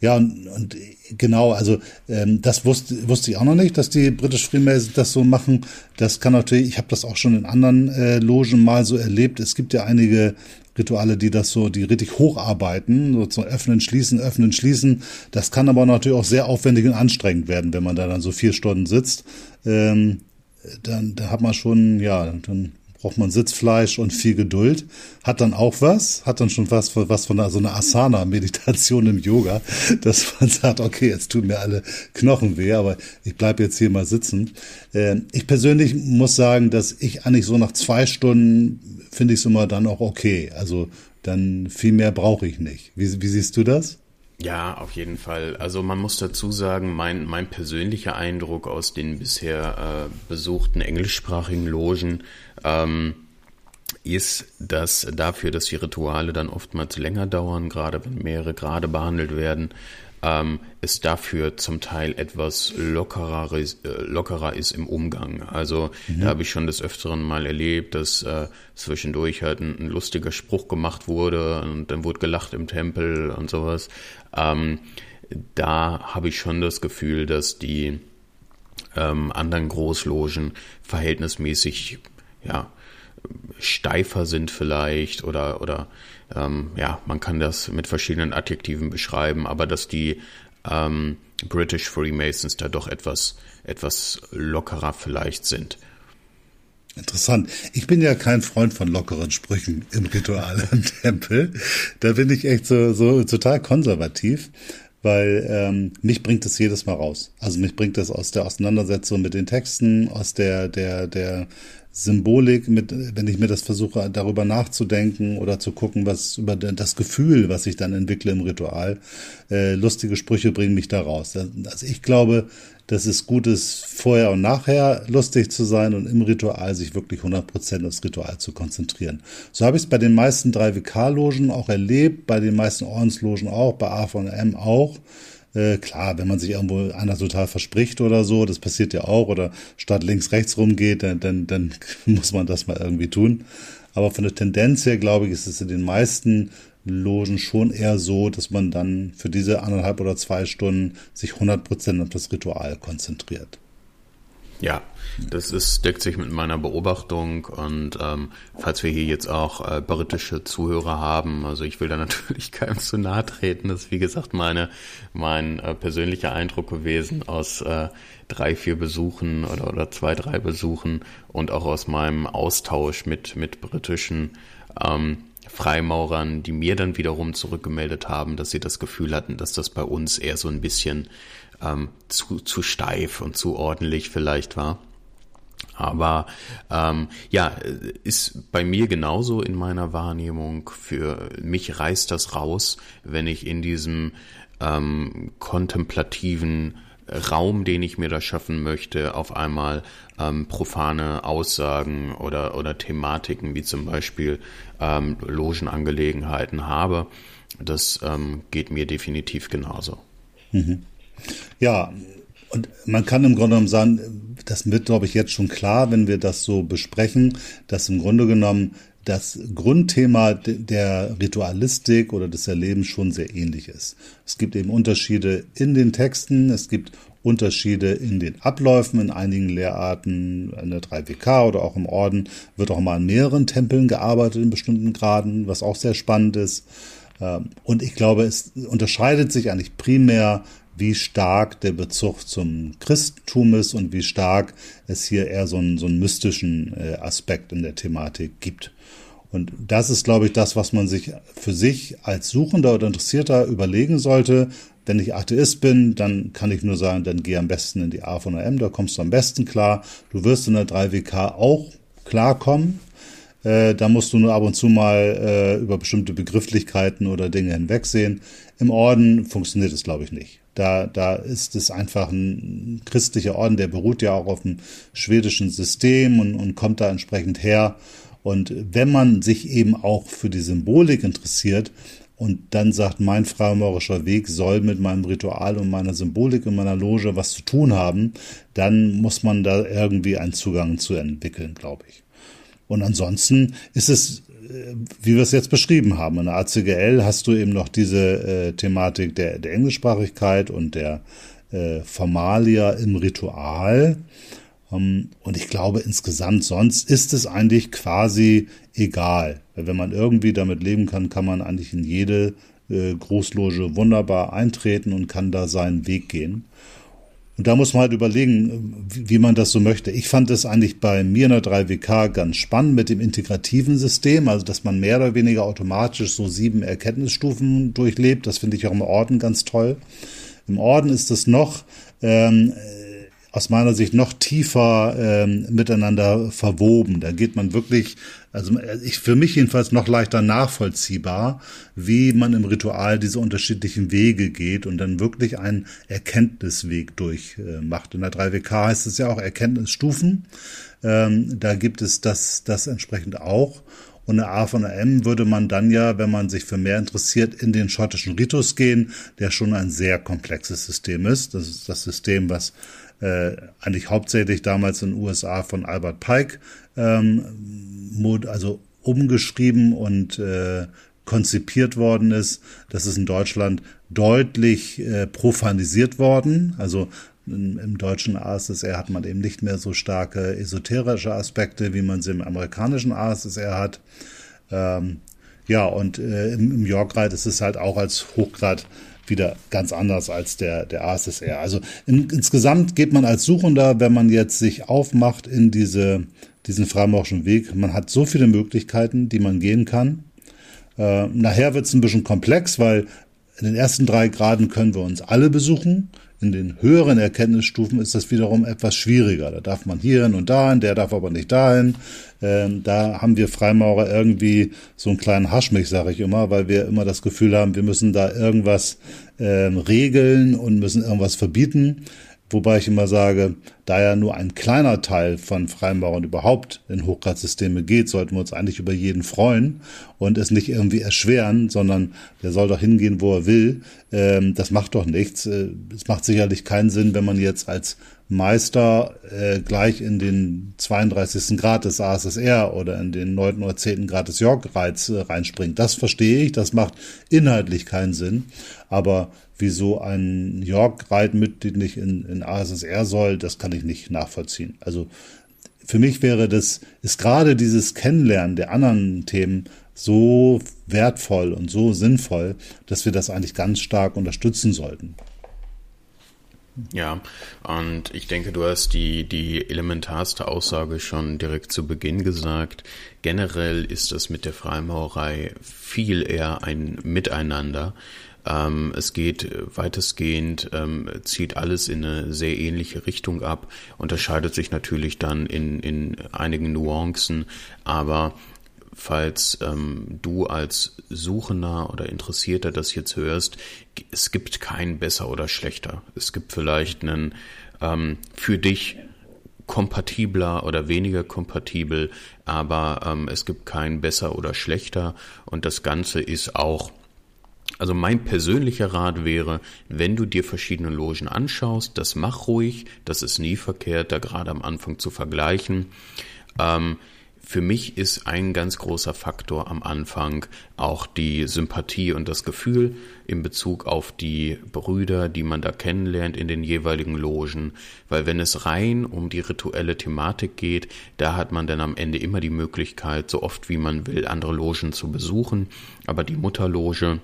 Ja, und, und genau, also ähm, das wusste, wusste ich auch noch nicht, dass die British Freemasons das so machen. Das kann natürlich, ich habe das auch schon in anderen äh, Logen mal so erlebt. Es gibt ja einige Rituale, die das so, die richtig hocharbeiten, so zum Öffnen, Schließen, Öffnen, Schließen. Das kann aber natürlich auch sehr aufwendig und anstrengend werden, wenn man da dann so vier Stunden sitzt. Ähm, dann da hat man schon, ja, dann braucht man Sitzfleisch und viel Geduld. Hat dann auch was, hat dann schon was, was von so einer Asana-Meditation im Yoga, dass man sagt, okay, jetzt tun mir alle Knochen weh, aber ich bleib jetzt hier mal sitzen. Äh, ich persönlich muss sagen, dass ich eigentlich so nach zwei Stunden finde ich es immer dann auch okay. Also dann viel mehr brauche ich nicht. Wie, wie siehst du das? Ja, auf jeden Fall. Also man muss dazu sagen, mein, mein persönlicher Eindruck aus den bisher äh, besuchten englischsprachigen Logen ähm, ist, dass dafür, dass die Rituale dann oftmals länger dauern, gerade wenn mehrere Grade behandelt werden, ähm, es dafür zum Teil etwas lockerer, äh, lockerer ist im Umgang. Also mhm. da habe ich schon des Öfteren mal erlebt, dass äh, zwischendurch halt ein, ein, lustiger Spruch gemacht wurde und dann wurde gelacht im Tempel und sowas. Ähm, da habe ich schon das Gefühl, dass die ähm, anderen Großlogen verhältnismäßig ja steifer sind vielleicht oder oder ähm, ja, man kann das mit verschiedenen Adjektiven beschreiben, aber dass die ähm, British Freemasons da doch etwas, etwas lockerer vielleicht sind. Interessant. Ich bin ja kein Freund von lockeren Sprüchen im Ritual im Tempel. Da bin ich echt so, so total konservativ, weil ähm, mich bringt es jedes Mal raus. Also mich bringt es aus der Auseinandersetzung mit den Texten, aus der, der, der Symbolik, mit, wenn ich mir das versuche, darüber nachzudenken oder zu gucken, was über das Gefühl, was ich dann entwickle im Ritual, äh, lustige Sprüche bringen mich da raus. Also ich glaube, dass es gut ist, vorher und nachher lustig zu sein und im Ritual sich wirklich 100% aufs Ritual zu konzentrieren. So habe ich es bei den meisten 3WK-Logen auch erlebt, bei den meisten Ordenslogen auch, bei A von M auch. Äh, klar, wenn man sich irgendwo einer total verspricht oder so, das passiert ja auch, oder statt links rechts rumgeht, dann, dann, dann muss man das mal irgendwie tun. Aber von der Tendenz her, glaube ich, ist es in den meisten Logen schon eher so, dass man dann für diese anderthalb oder zwei Stunden sich 100% auf das Ritual konzentriert. Ja, das ist, deckt sich mit meiner Beobachtung und ähm, falls wir hier jetzt auch äh, britische Zuhörer haben, also ich will da natürlich keinem zu nahe treten, das ist wie gesagt meine, mein äh, persönlicher Eindruck gewesen aus äh, drei, vier Besuchen oder, oder zwei, drei Besuchen und auch aus meinem Austausch mit, mit britischen ähm, Freimaurern, die mir dann wiederum zurückgemeldet haben, dass sie das Gefühl hatten, dass das bei uns eher so ein bisschen ähm, zu, zu steif und zu ordentlich vielleicht war. Aber ähm, ja, ist bei mir genauso in meiner Wahrnehmung. Für mich reißt das raus, wenn ich in diesem ähm, kontemplativen Raum, den ich mir da schaffen möchte, auf einmal ähm, profane Aussagen oder, oder Thematiken wie zum Beispiel ähm, Logenangelegenheiten habe. Das ähm, geht mir definitiv genauso. Mhm. Ja, und man kann im Grunde genommen sagen, das wird, glaube ich, jetzt schon klar, wenn wir das so besprechen, dass im Grunde genommen das Grundthema der Ritualistik oder des Erlebens schon sehr ähnlich ist. Es gibt eben Unterschiede in den Texten, es gibt Unterschiede in den Abläufen. In einigen Lehrarten, in der 3WK oder auch im Orden, wird auch mal an mehreren Tempeln gearbeitet in bestimmten Graden, was auch sehr spannend ist. Ähm, und ich glaube, es unterscheidet sich eigentlich primär wie stark der Bezug zum Christentum ist und wie stark es hier eher so einen, so einen mystischen äh, Aspekt in der Thematik gibt. Und das ist, glaube ich, das, was man sich für sich als Suchender oder Interessierter überlegen sollte. Wenn ich Atheist bin, dann kann ich nur sagen, dann geh am besten in die A von der M, da kommst du am besten klar. Du wirst in der 3WK auch klarkommen. Äh, da musst du nur ab und zu mal äh, über bestimmte Begrifflichkeiten oder Dinge hinwegsehen. Im Orden funktioniert es, glaube ich, nicht. Da, da ist es einfach ein christlicher Orden, der beruht ja auch auf dem schwedischen System und, und kommt da entsprechend her. Und wenn man sich eben auch für die Symbolik interessiert und dann sagt, mein freimaurischer Weg soll mit meinem Ritual und meiner Symbolik und meiner Loge was zu tun haben, dann muss man da irgendwie einen Zugang zu entwickeln, glaube ich. Und ansonsten ist es wie wir es jetzt beschrieben haben, in der ACGL hast du eben noch diese äh, Thematik der, der Englischsprachigkeit und der äh, Formalia im Ritual. Ähm, und ich glaube, insgesamt sonst ist es eigentlich quasi egal. Wenn man irgendwie damit leben kann, kann man eigentlich in jede äh, Großloge wunderbar eintreten und kann da seinen Weg gehen. Und da muss man halt überlegen, wie man das so möchte. Ich fand es eigentlich bei mir in der 3WK ganz spannend mit dem integrativen System, also dass man mehr oder weniger automatisch so sieben Erkenntnisstufen durchlebt. Das finde ich auch im Orden ganz toll. Im Orden ist es noch ähm, aus meiner Sicht noch tiefer ähm, miteinander verwoben. Da geht man wirklich, also ich für mich jedenfalls noch leichter nachvollziehbar, wie man im Ritual diese unterschiedlichen Wege geht und dann wirklich einen Erkenntnisweg durchmacht. Äh, In der 3WK heißt es ja auch Erkenntnisstufen. Ähm, da gibt es das, das entsprechend auch. Und eine A von AM würde man dann ja, wenn man sich für mehr interessiert, in den schottischen Ritus gehen, der schon ein sehr komplexes System ist. Das ist das System, was äh, eigentlich hauptsächlich damals in den USA von Albert Pike, ähm, also umgeschrieben und äh, konzipiert worden ist. Das ist in Deutschland deutlich äh, profanisiert worden. Also im, im deutschen ASSR hat man eben nicht mehr so starke esoterische Aspekte, wie man sie im amerikanischen ASSR hat. Ähm, ja, und äh, im, im York-Reit ist es halt auch als Hochgrad wieder ganz anders als der, der ASSR. Also in, insgesamt geht man als Suchender, wenn man jetzt sich aufmacht in diese, diesen Freimauerischen Weg, man hat so viele Möglichkeiten, die man gehen kann. Äh, nachher wird es ein bisschen komplex, weil in den ersten drei Graden können wir uns alle besuchen. In den höheren Erkenntnisstufen ist das wiederum etwas schwieriger. Da darf man hierhin und dahin, der darf aber nicht dahin. Ähm, da haben wir Freimaurer irgendwie so einen kleinen Haschmich, sage ich immer, weil wir immer das Gefühl haben, wir müssen da irgendwas ähm, regeln und müssen irgendwas verbieten. Wobei ich immer sage, da ja nur ein kleiner Teil von Freimaurern überhaupt in Hochgradsysteme geht, sollten wir uns eigentlich über jeden freuen und es nicht irgendwie erschweren, sondern der soll doch hingehen, wo er will. Ähm, das macht doch nichts. Äh, es macht sicherlich keinen Sinn, wenn man jetzt als Meister äh, gleich in den 32. Grad des ASSR oder in den 9. oder 10. Grad des York-Reiz äh, reinspringt. Das verstehe ich, das macht inhaltlich keinen Sinn. Aber wieso ein York-Reit-Mitglied nicht in, in ASSR soll, das kann ich nicht nachvollziehen. Also für mich wäre das, ist gerade dieses Kennenlernen der anderen Themen so wertvoll und so sinnvoll, dass wir das eigentlich ganz stark unterstützen sollten. Ja, und ich denke, du hast die, die elementarste Aussage schon direkt zu Beginn gesagt. Generell ist das mit der Freimaurerei viel eher ein Miteinander. Ähm, es geht weitestgehend, ähm, zieht alles in eine sehr ähnliche Richtung ab, unterscheidet sich natürlich dann in, in einigen Nuancen, aber falls ähm, du als Suchender oder Interessierter das jetzt hörst, es gibt kein besser oder schlechter. Es gibt vielleicht einen ähm, für dich kompatibler oder weniger kompatibel, aber ähm, es gibt kein besser oder schlechter und das Ganze ist auch also mein persönlicher Rat wäre, wenn du dir verschiedene Logen anschaust, das mach ruhig, das ist nie verkehrt, da gerade am Anfang zu vergleichen. Ähm, für mich ist ein ganz großer Faktor am Anfang auch die Sympathie und das Gefühl in Bezug auf die Brüder, die man da kennenlernt in den jeweiligen Logen. Weil wenn es rein um die rituelle Thematik geht, da hat man dann am Ende immer die Möglichkeit, so oft wie man will, andere Logen zu besuchen. Aber die Mutterloge,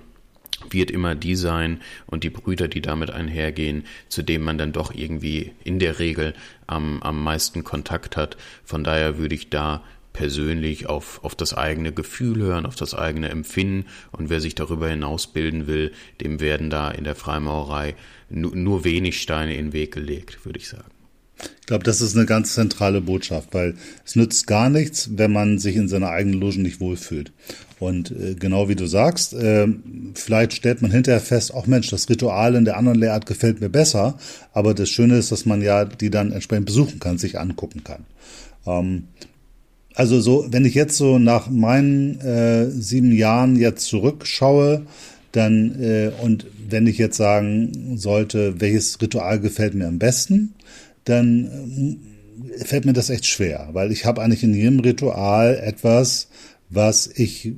wird immer die sein und die Brüder, die damit einhergehen, zu dem man dann doch irgendwie in der Regel am, am meisten Kontakt hat. Von daher würde ich da persönlich auf, auf das eigene Gefühl hören, auf das eigene Empfinden. Und wer sich darüber hinaus bilden will, dem werden da in der Freimaurerei nur, nur wenig Steine in den Weg gelegt, würde ich sagen. Ich glaube, das ist eine ganz zentrale Botschaft, weil es nützt gar nichts, wenn man sich in seiner eigenen Loge nicht wohlfühlt. Und äh, genau wie du sagst, äh, vielleicht stellt man hinterher fest, auch Mensch, das Ritual in der anderen Lehrart gefällt mir besser. Aber das Schöne ist, dass man ja die dann entsprechend besuchen kann, sich angucken kann. Ähm, also so, wenn ich jetzt so nach meinen äh, sieben Jahren jetzt zurückschaue, dann äh, und wenn ich jetzt sagen sollte, welches Ritual gefällt mir am besten, dann äh, fällt mir das echt schwer, weil ich habe eigentlich in jedem Ritual etwas, was ich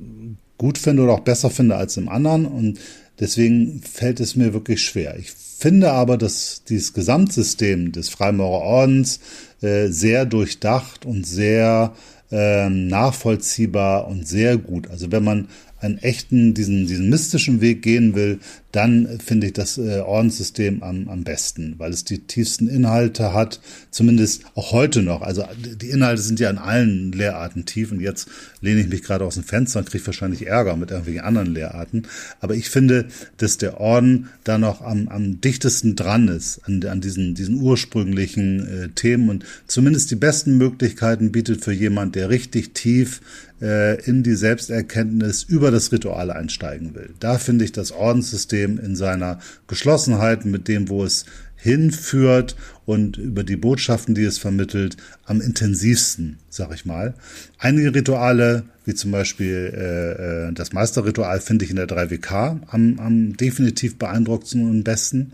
gut finde oder auch besser finde als im anderen und deswegen fällt es mir wirklich schwer. Ich finde aber, dass dieses Gesamtsystem des Freimaurerordens äh, sehr durchdacht und sehr ähm, nachvollziehbar und sehr gut. Also wenn man einen echten, diesen, diesen mystischen Weg gehen will, dann finde ich das äh, Ordenssystem am, am besten, weil es die tiefsten Inhalte hat, zumindest auch heute noch. Also die Inhalte sind ja in allen Lehrarten tief und jetzt lehne ich mich gerade aus dem Fenster und kriege wahrscheinlich Ärger mit irgendwelchen anderen Lehrarten. Aber ich finde, dass der Orden da noch am, am dichtesten dran ist an, an diesen, diesen ursprünglichen äh, Themen und zumindest die besten Möglichkeiten bietet für jemand, der richtig tief äh, in die Selbsterkenntnis über das Ritual einsteigen will. Da finde ich das Ordenssystem System in seiner Geschlossenheit, mit dem, wo es hinführt und über die Botschaften, die es vermittelt, am intensivsten, sag ich mal. Einige Rituale, wie zum Beispiel äh, äh das Meisterritual, finde ich in der 3WK am, am definitiv beeindruckendsten und besten.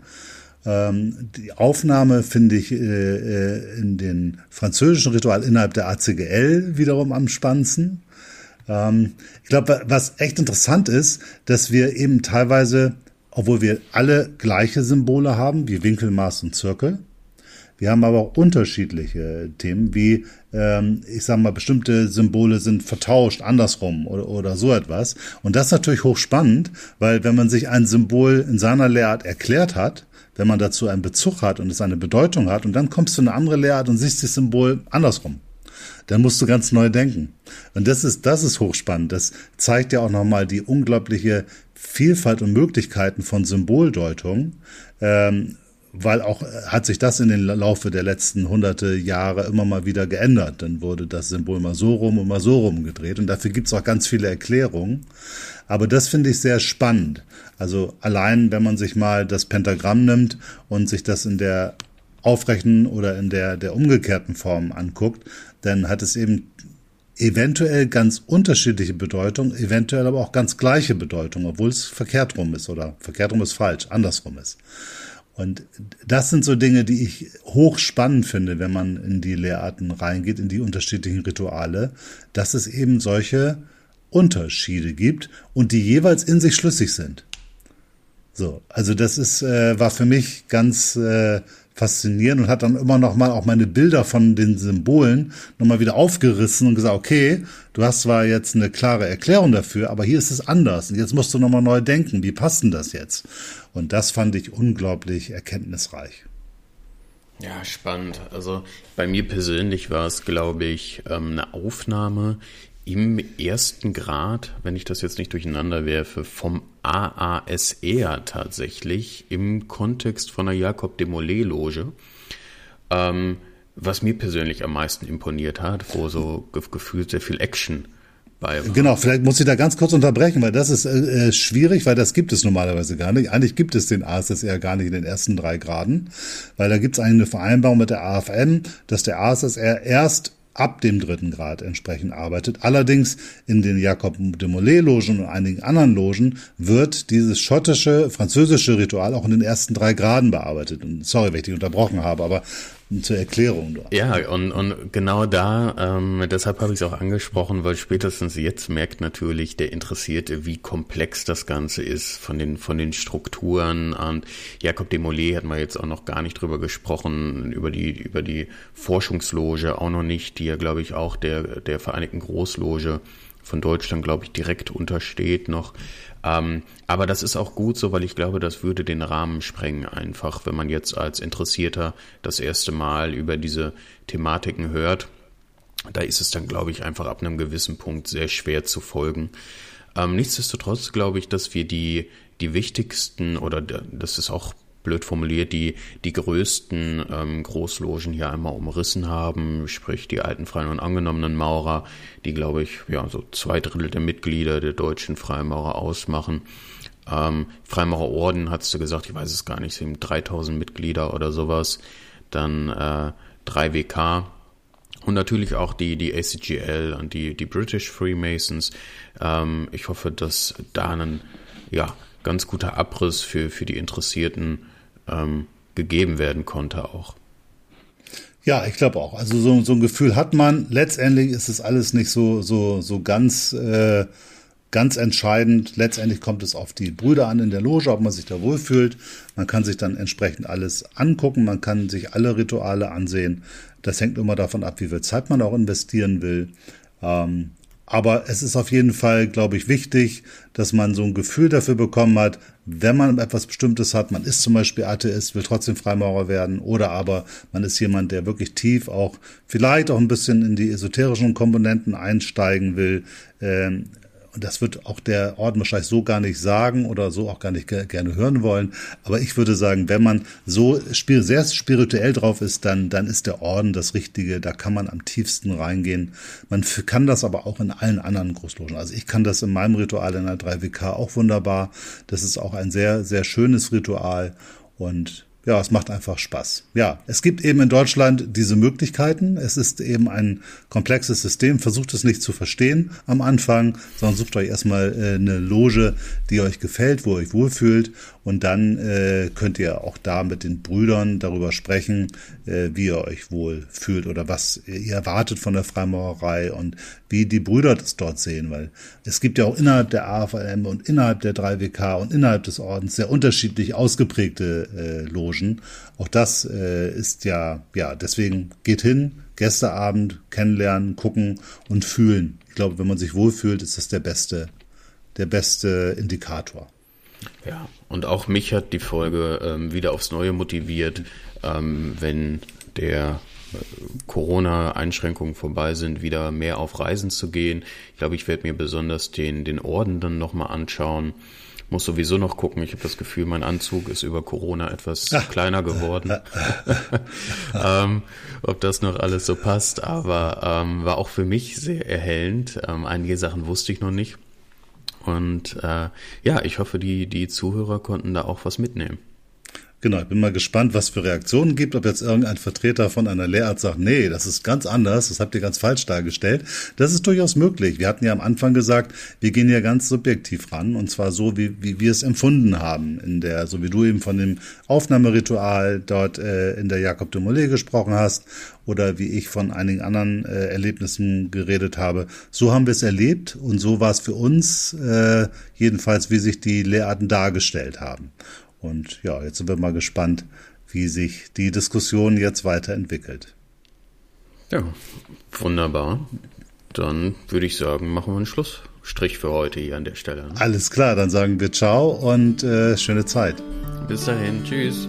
Ähm, die Aufnahme finde ich äh, äh in den französischen Ritual innerhalb der ACGL wiederum am spannendsten. Ähm, ich glaube, was echt interessant ist, dass wir eben teilweise obwohl wir alle gleiche Symbole haben, wie Winkel, Maß und Zirkel. Wir haben aber auch unterschiedliche Themen, wie ähm, ich sage mal, bestimmte Symbole sind vertauscht, andersrum oder, oder so etwas. Und das ist natürlich hochspannend, weil wenn man sich ein Symbol in seiner Lehrart erklärt hat, wenn man dazu einen Bezug hat und es eine Bedeutung hat, und dann kommst du in eine andere Lehrart und siehst das Symbol andersrum dann musst du ganz neu denken. Und das ist, das ist hochspannend. Das zeigt ja auch nochmal die unglaubliche Vielfalt und Möglichkeiten von Symboldeutung, ähm, weil auch hat sich das in den Laufe der letzten hunderte Jahre immer mal wieder geändert. Dann wurde das Symbol mal so rum und mal so rum gedreht und dafür gibt es auch ganz viele Erklärungen. Aber das finde ich sehr spannend. Also allein, wenn man sich mal das Pentagramm nimmt und sich das in der aufrechten oder in der, der umgekehrten Form anguckt, dann hat es eben eventuell ganz unterschiedliche Bedeutung, eventuell aber auch ganz gleiche Bedeutung, obwohl es verkehrt rum ist oder verkehrt rum ist falsch, andersrum ist. Und das sind so Dinge, die ich hochspannend finde, wenn man in die Lehrarten reingeht, in die unterschiedlichen Rituale, dass es eben solche Unterschiede gibt und die jeweils in sich schlüssig sind. So, also das ist äh, war für mich ganz äh, faszinierend und hat dann immer noch mal auch meine Bilder von den Symbolen noch mal wieder aufgerissen und gesagt, okay, du hast zwar jetzt eine klare Erklärung dafür, aber hier ist es anders und jetzt musst du noch mal neu denken, wie passt denn das jetzt? Und das fand ich unglaublich erkenntnisreich. Ja, spannend. Also bei mir persönlich war es, glaube ich, ähm, eine Aufnahme im ersten Grad, wenn ich das jetzt nicht durcheinander werfe, vom AASR tatsächlich im Kontext von der Jakob de Molay Loge. Ähm, was mir persönlich am meisten imponiert hat, wo so gefühlt sehr viel Action bei war. Genau, vielleicht muss ich da ganz kurz unterbrechen, weil das ist äh, äh, schwierig, weil das gibt es normalerweise gar nicht. Eigentlich gibt es den ASSR gar nicht in den ersten drei Graden, weil da gibt es eine Vereinbarung mit der AFM, dass der ASSR erst ab dem dritten Grad entsprechend arbeitet. Allerdings in den Jakob de Molay-Logen und einigen anderen Logen wird dieses schottische, französische Ritual auch in den ersten drei Graden bearbeitet. Und sorry, wenn ich dich unterbrochen habe, aber zur Erklärung. Ja, und, und genau da, ähm, deshalb habe ich es auch angesprochen, weil spätestens jetzt merkt natürlich der Interessierte, wie komplex das Ganze ist von den, von den Strukturen. Und Jakob Demolay hat man jetzt auch noch gar nicht drüber gesprochen, über die, über die Forschungsloge auch noch nicht, die ja, glaube ich, auch der, der Vereinigten Großloge von Deutschland, glaube ich, direkt untersteht noch. Ähm, aber das ist auch gut so, weil ich glaube, das würde den Rahmen sprengen einfach, wenn man jetzt als Interessierter das erste Mal über diese Thematiken hört. Da ist es dann, glaube ich, einfach ab einem gewissen Punkt sehr schwer zu folgen. Ähm, nichtsdestotrotz glaube ich, dass wir die, die wichtigsten oder das ist auch blöd formuliert, die die größten ähm, Großlogen hier einmal umrissen haben, sprich die alten freien und angenommenen Maurer, die glaube ich ja so zwei Drittel der Mitglieder der deutschen Freimaurer ausmachen. Ähm, Freimaurerorden, hast du gesagt, ich weiß es gar nicht, sind 3000 Mitglieder oder sowas. Dann äh, 3WK und natürlich auch die, die ACGL und die, die British Freemasons. Ähm, ich hoffe, dass da ein ja, ganz guter Abriss für, für die Interessierten ähm, gegeben werden konnte auch. Ja, ich glaube auch. Also so, so ein Gefühl hat man. Letztendlich ist es alles nicht so, so, so ganz, äh, ganz entscheidend. Letztendlich kommt es auf die Brüder an in der Loge, ob man sich da wohlfühlt. Man kann sich dann entsprechend alles angucken. Man kann sich alle Rituale ansehen. Das hängt immer davon ab, wie viel Zeit man auch investieren will. Ähm, aber es ist auf jeden Fall, glaube ich, wichtig, dass man so ein Gefühl dafür bekommen hat, wenn man etwas Bestimmtes hat, man ist zum Beispiel Atheist, will trotzdem Freimaurer werden, oder aber man ist jemand, der wirklich tief auch vielleicht auch ein bisschen in die esoterischen Komponenten einsteigen will, ähm, und das wird auch der Orden wahrscheinlich so gar nicht sagen oder so auch gar nicht gerne hören wollen. Aber ich würde sagen, wenn man so sehr spirituell drauf ist, dann, dann ist der Orden das Richtige. Da kann man am tiefsten reingehen. Man kann das aber auch in allen anderen Großlogen. Also ich kann das in meinem Ritual in der 3WK auch wunderbar. Das ist auch ein sehr, sehr schönes Ritual. Und ja, es macht einfach Spaß. Ja, es gibt eben in Deutschland diese Möglichkeiten. Es ist eben ein komplexes System. Versucht es nicht zu verstehen am Anfang, sondern sucht euch erstmal äh, eine Loge, die euch gefällt, wo ihr euch wohlfühlt. Und dann äh, könnt ihr auch da mit den Brüdern darüber sprechen, äh, wie ihr euch wohl fühlt oder was ihr erwartet von der Freimaurerei und wie die Brüder das dort sehen. Weil es gibt ja auch innerhalb der AFM und innerhalb der 3WK und innerhalb des Ordens sehr unterschiedlich ausgeprägte äh, Logen. Auch das äh, ist ja, ja, deswegen geht hin, Gästeabend, kennenlernen, gucken und fühlen. Ich glaube, wenn man sich wohlfühlt, ist das der beste, der beste Indikator. Ja, und auch mich hat die Folge ähm, wieder aufs Neue motiviert, ähm, wenn der äh, Corona-Einschränkungen vorbei sind, wieder mehr auf Reisen zu gehen. Ich glaube, ich werde mir besonders den, den Orden dann nochmal anschauen. Muss sowieso noch gucken. Ich habe das Gefühl, mein Anzug ist über Corona etwas Ach. kleiner geworden. ähm, ob das noch alles so passt, aber ähm, war auch für mich sehr erhellend. Ähm, einige Sachen wusste ich noch nicht. Und äh, ja, ich hoffe, die, die Zuhörer konnten da auch was mitnehmen. Genau, ich bin mal gespannt, was für Reaktionen gibt, ob jetzt irgendein Vertreter von einer Lehrart sagt, nee, das ist ganz anders, das habt ihr ganz falsch dargestellt. Das ist durchaus möglich. Wir hatten ja am Anfang gesagt, wir gehen ja ganz subjektiv ran und zwar so, wie, wie wir es empfunden haben, in der, so wie du eben von dem Aufnahmeritual dort äh, in der Jakob de Molay gesprochen hast oder wie ich von einigen anderen äh, Erlebnissen geredet habe. So haben wir es erlebt und so war es für uns äh, jedenfalls, wie sich die Lehrarten dargestellt haben. Und ja, jetzt sind wir mal gespannt, wie sich die Diskussion jetzt weiterentwickelt. Ja, wunderbar. Dann würde ich sagen, machen wir einen Schlussstrich für heute hier an der Stelle. Alles klar, dann sagen wir ciao und äh, schöne Zeit. Bis dahin, tschüss.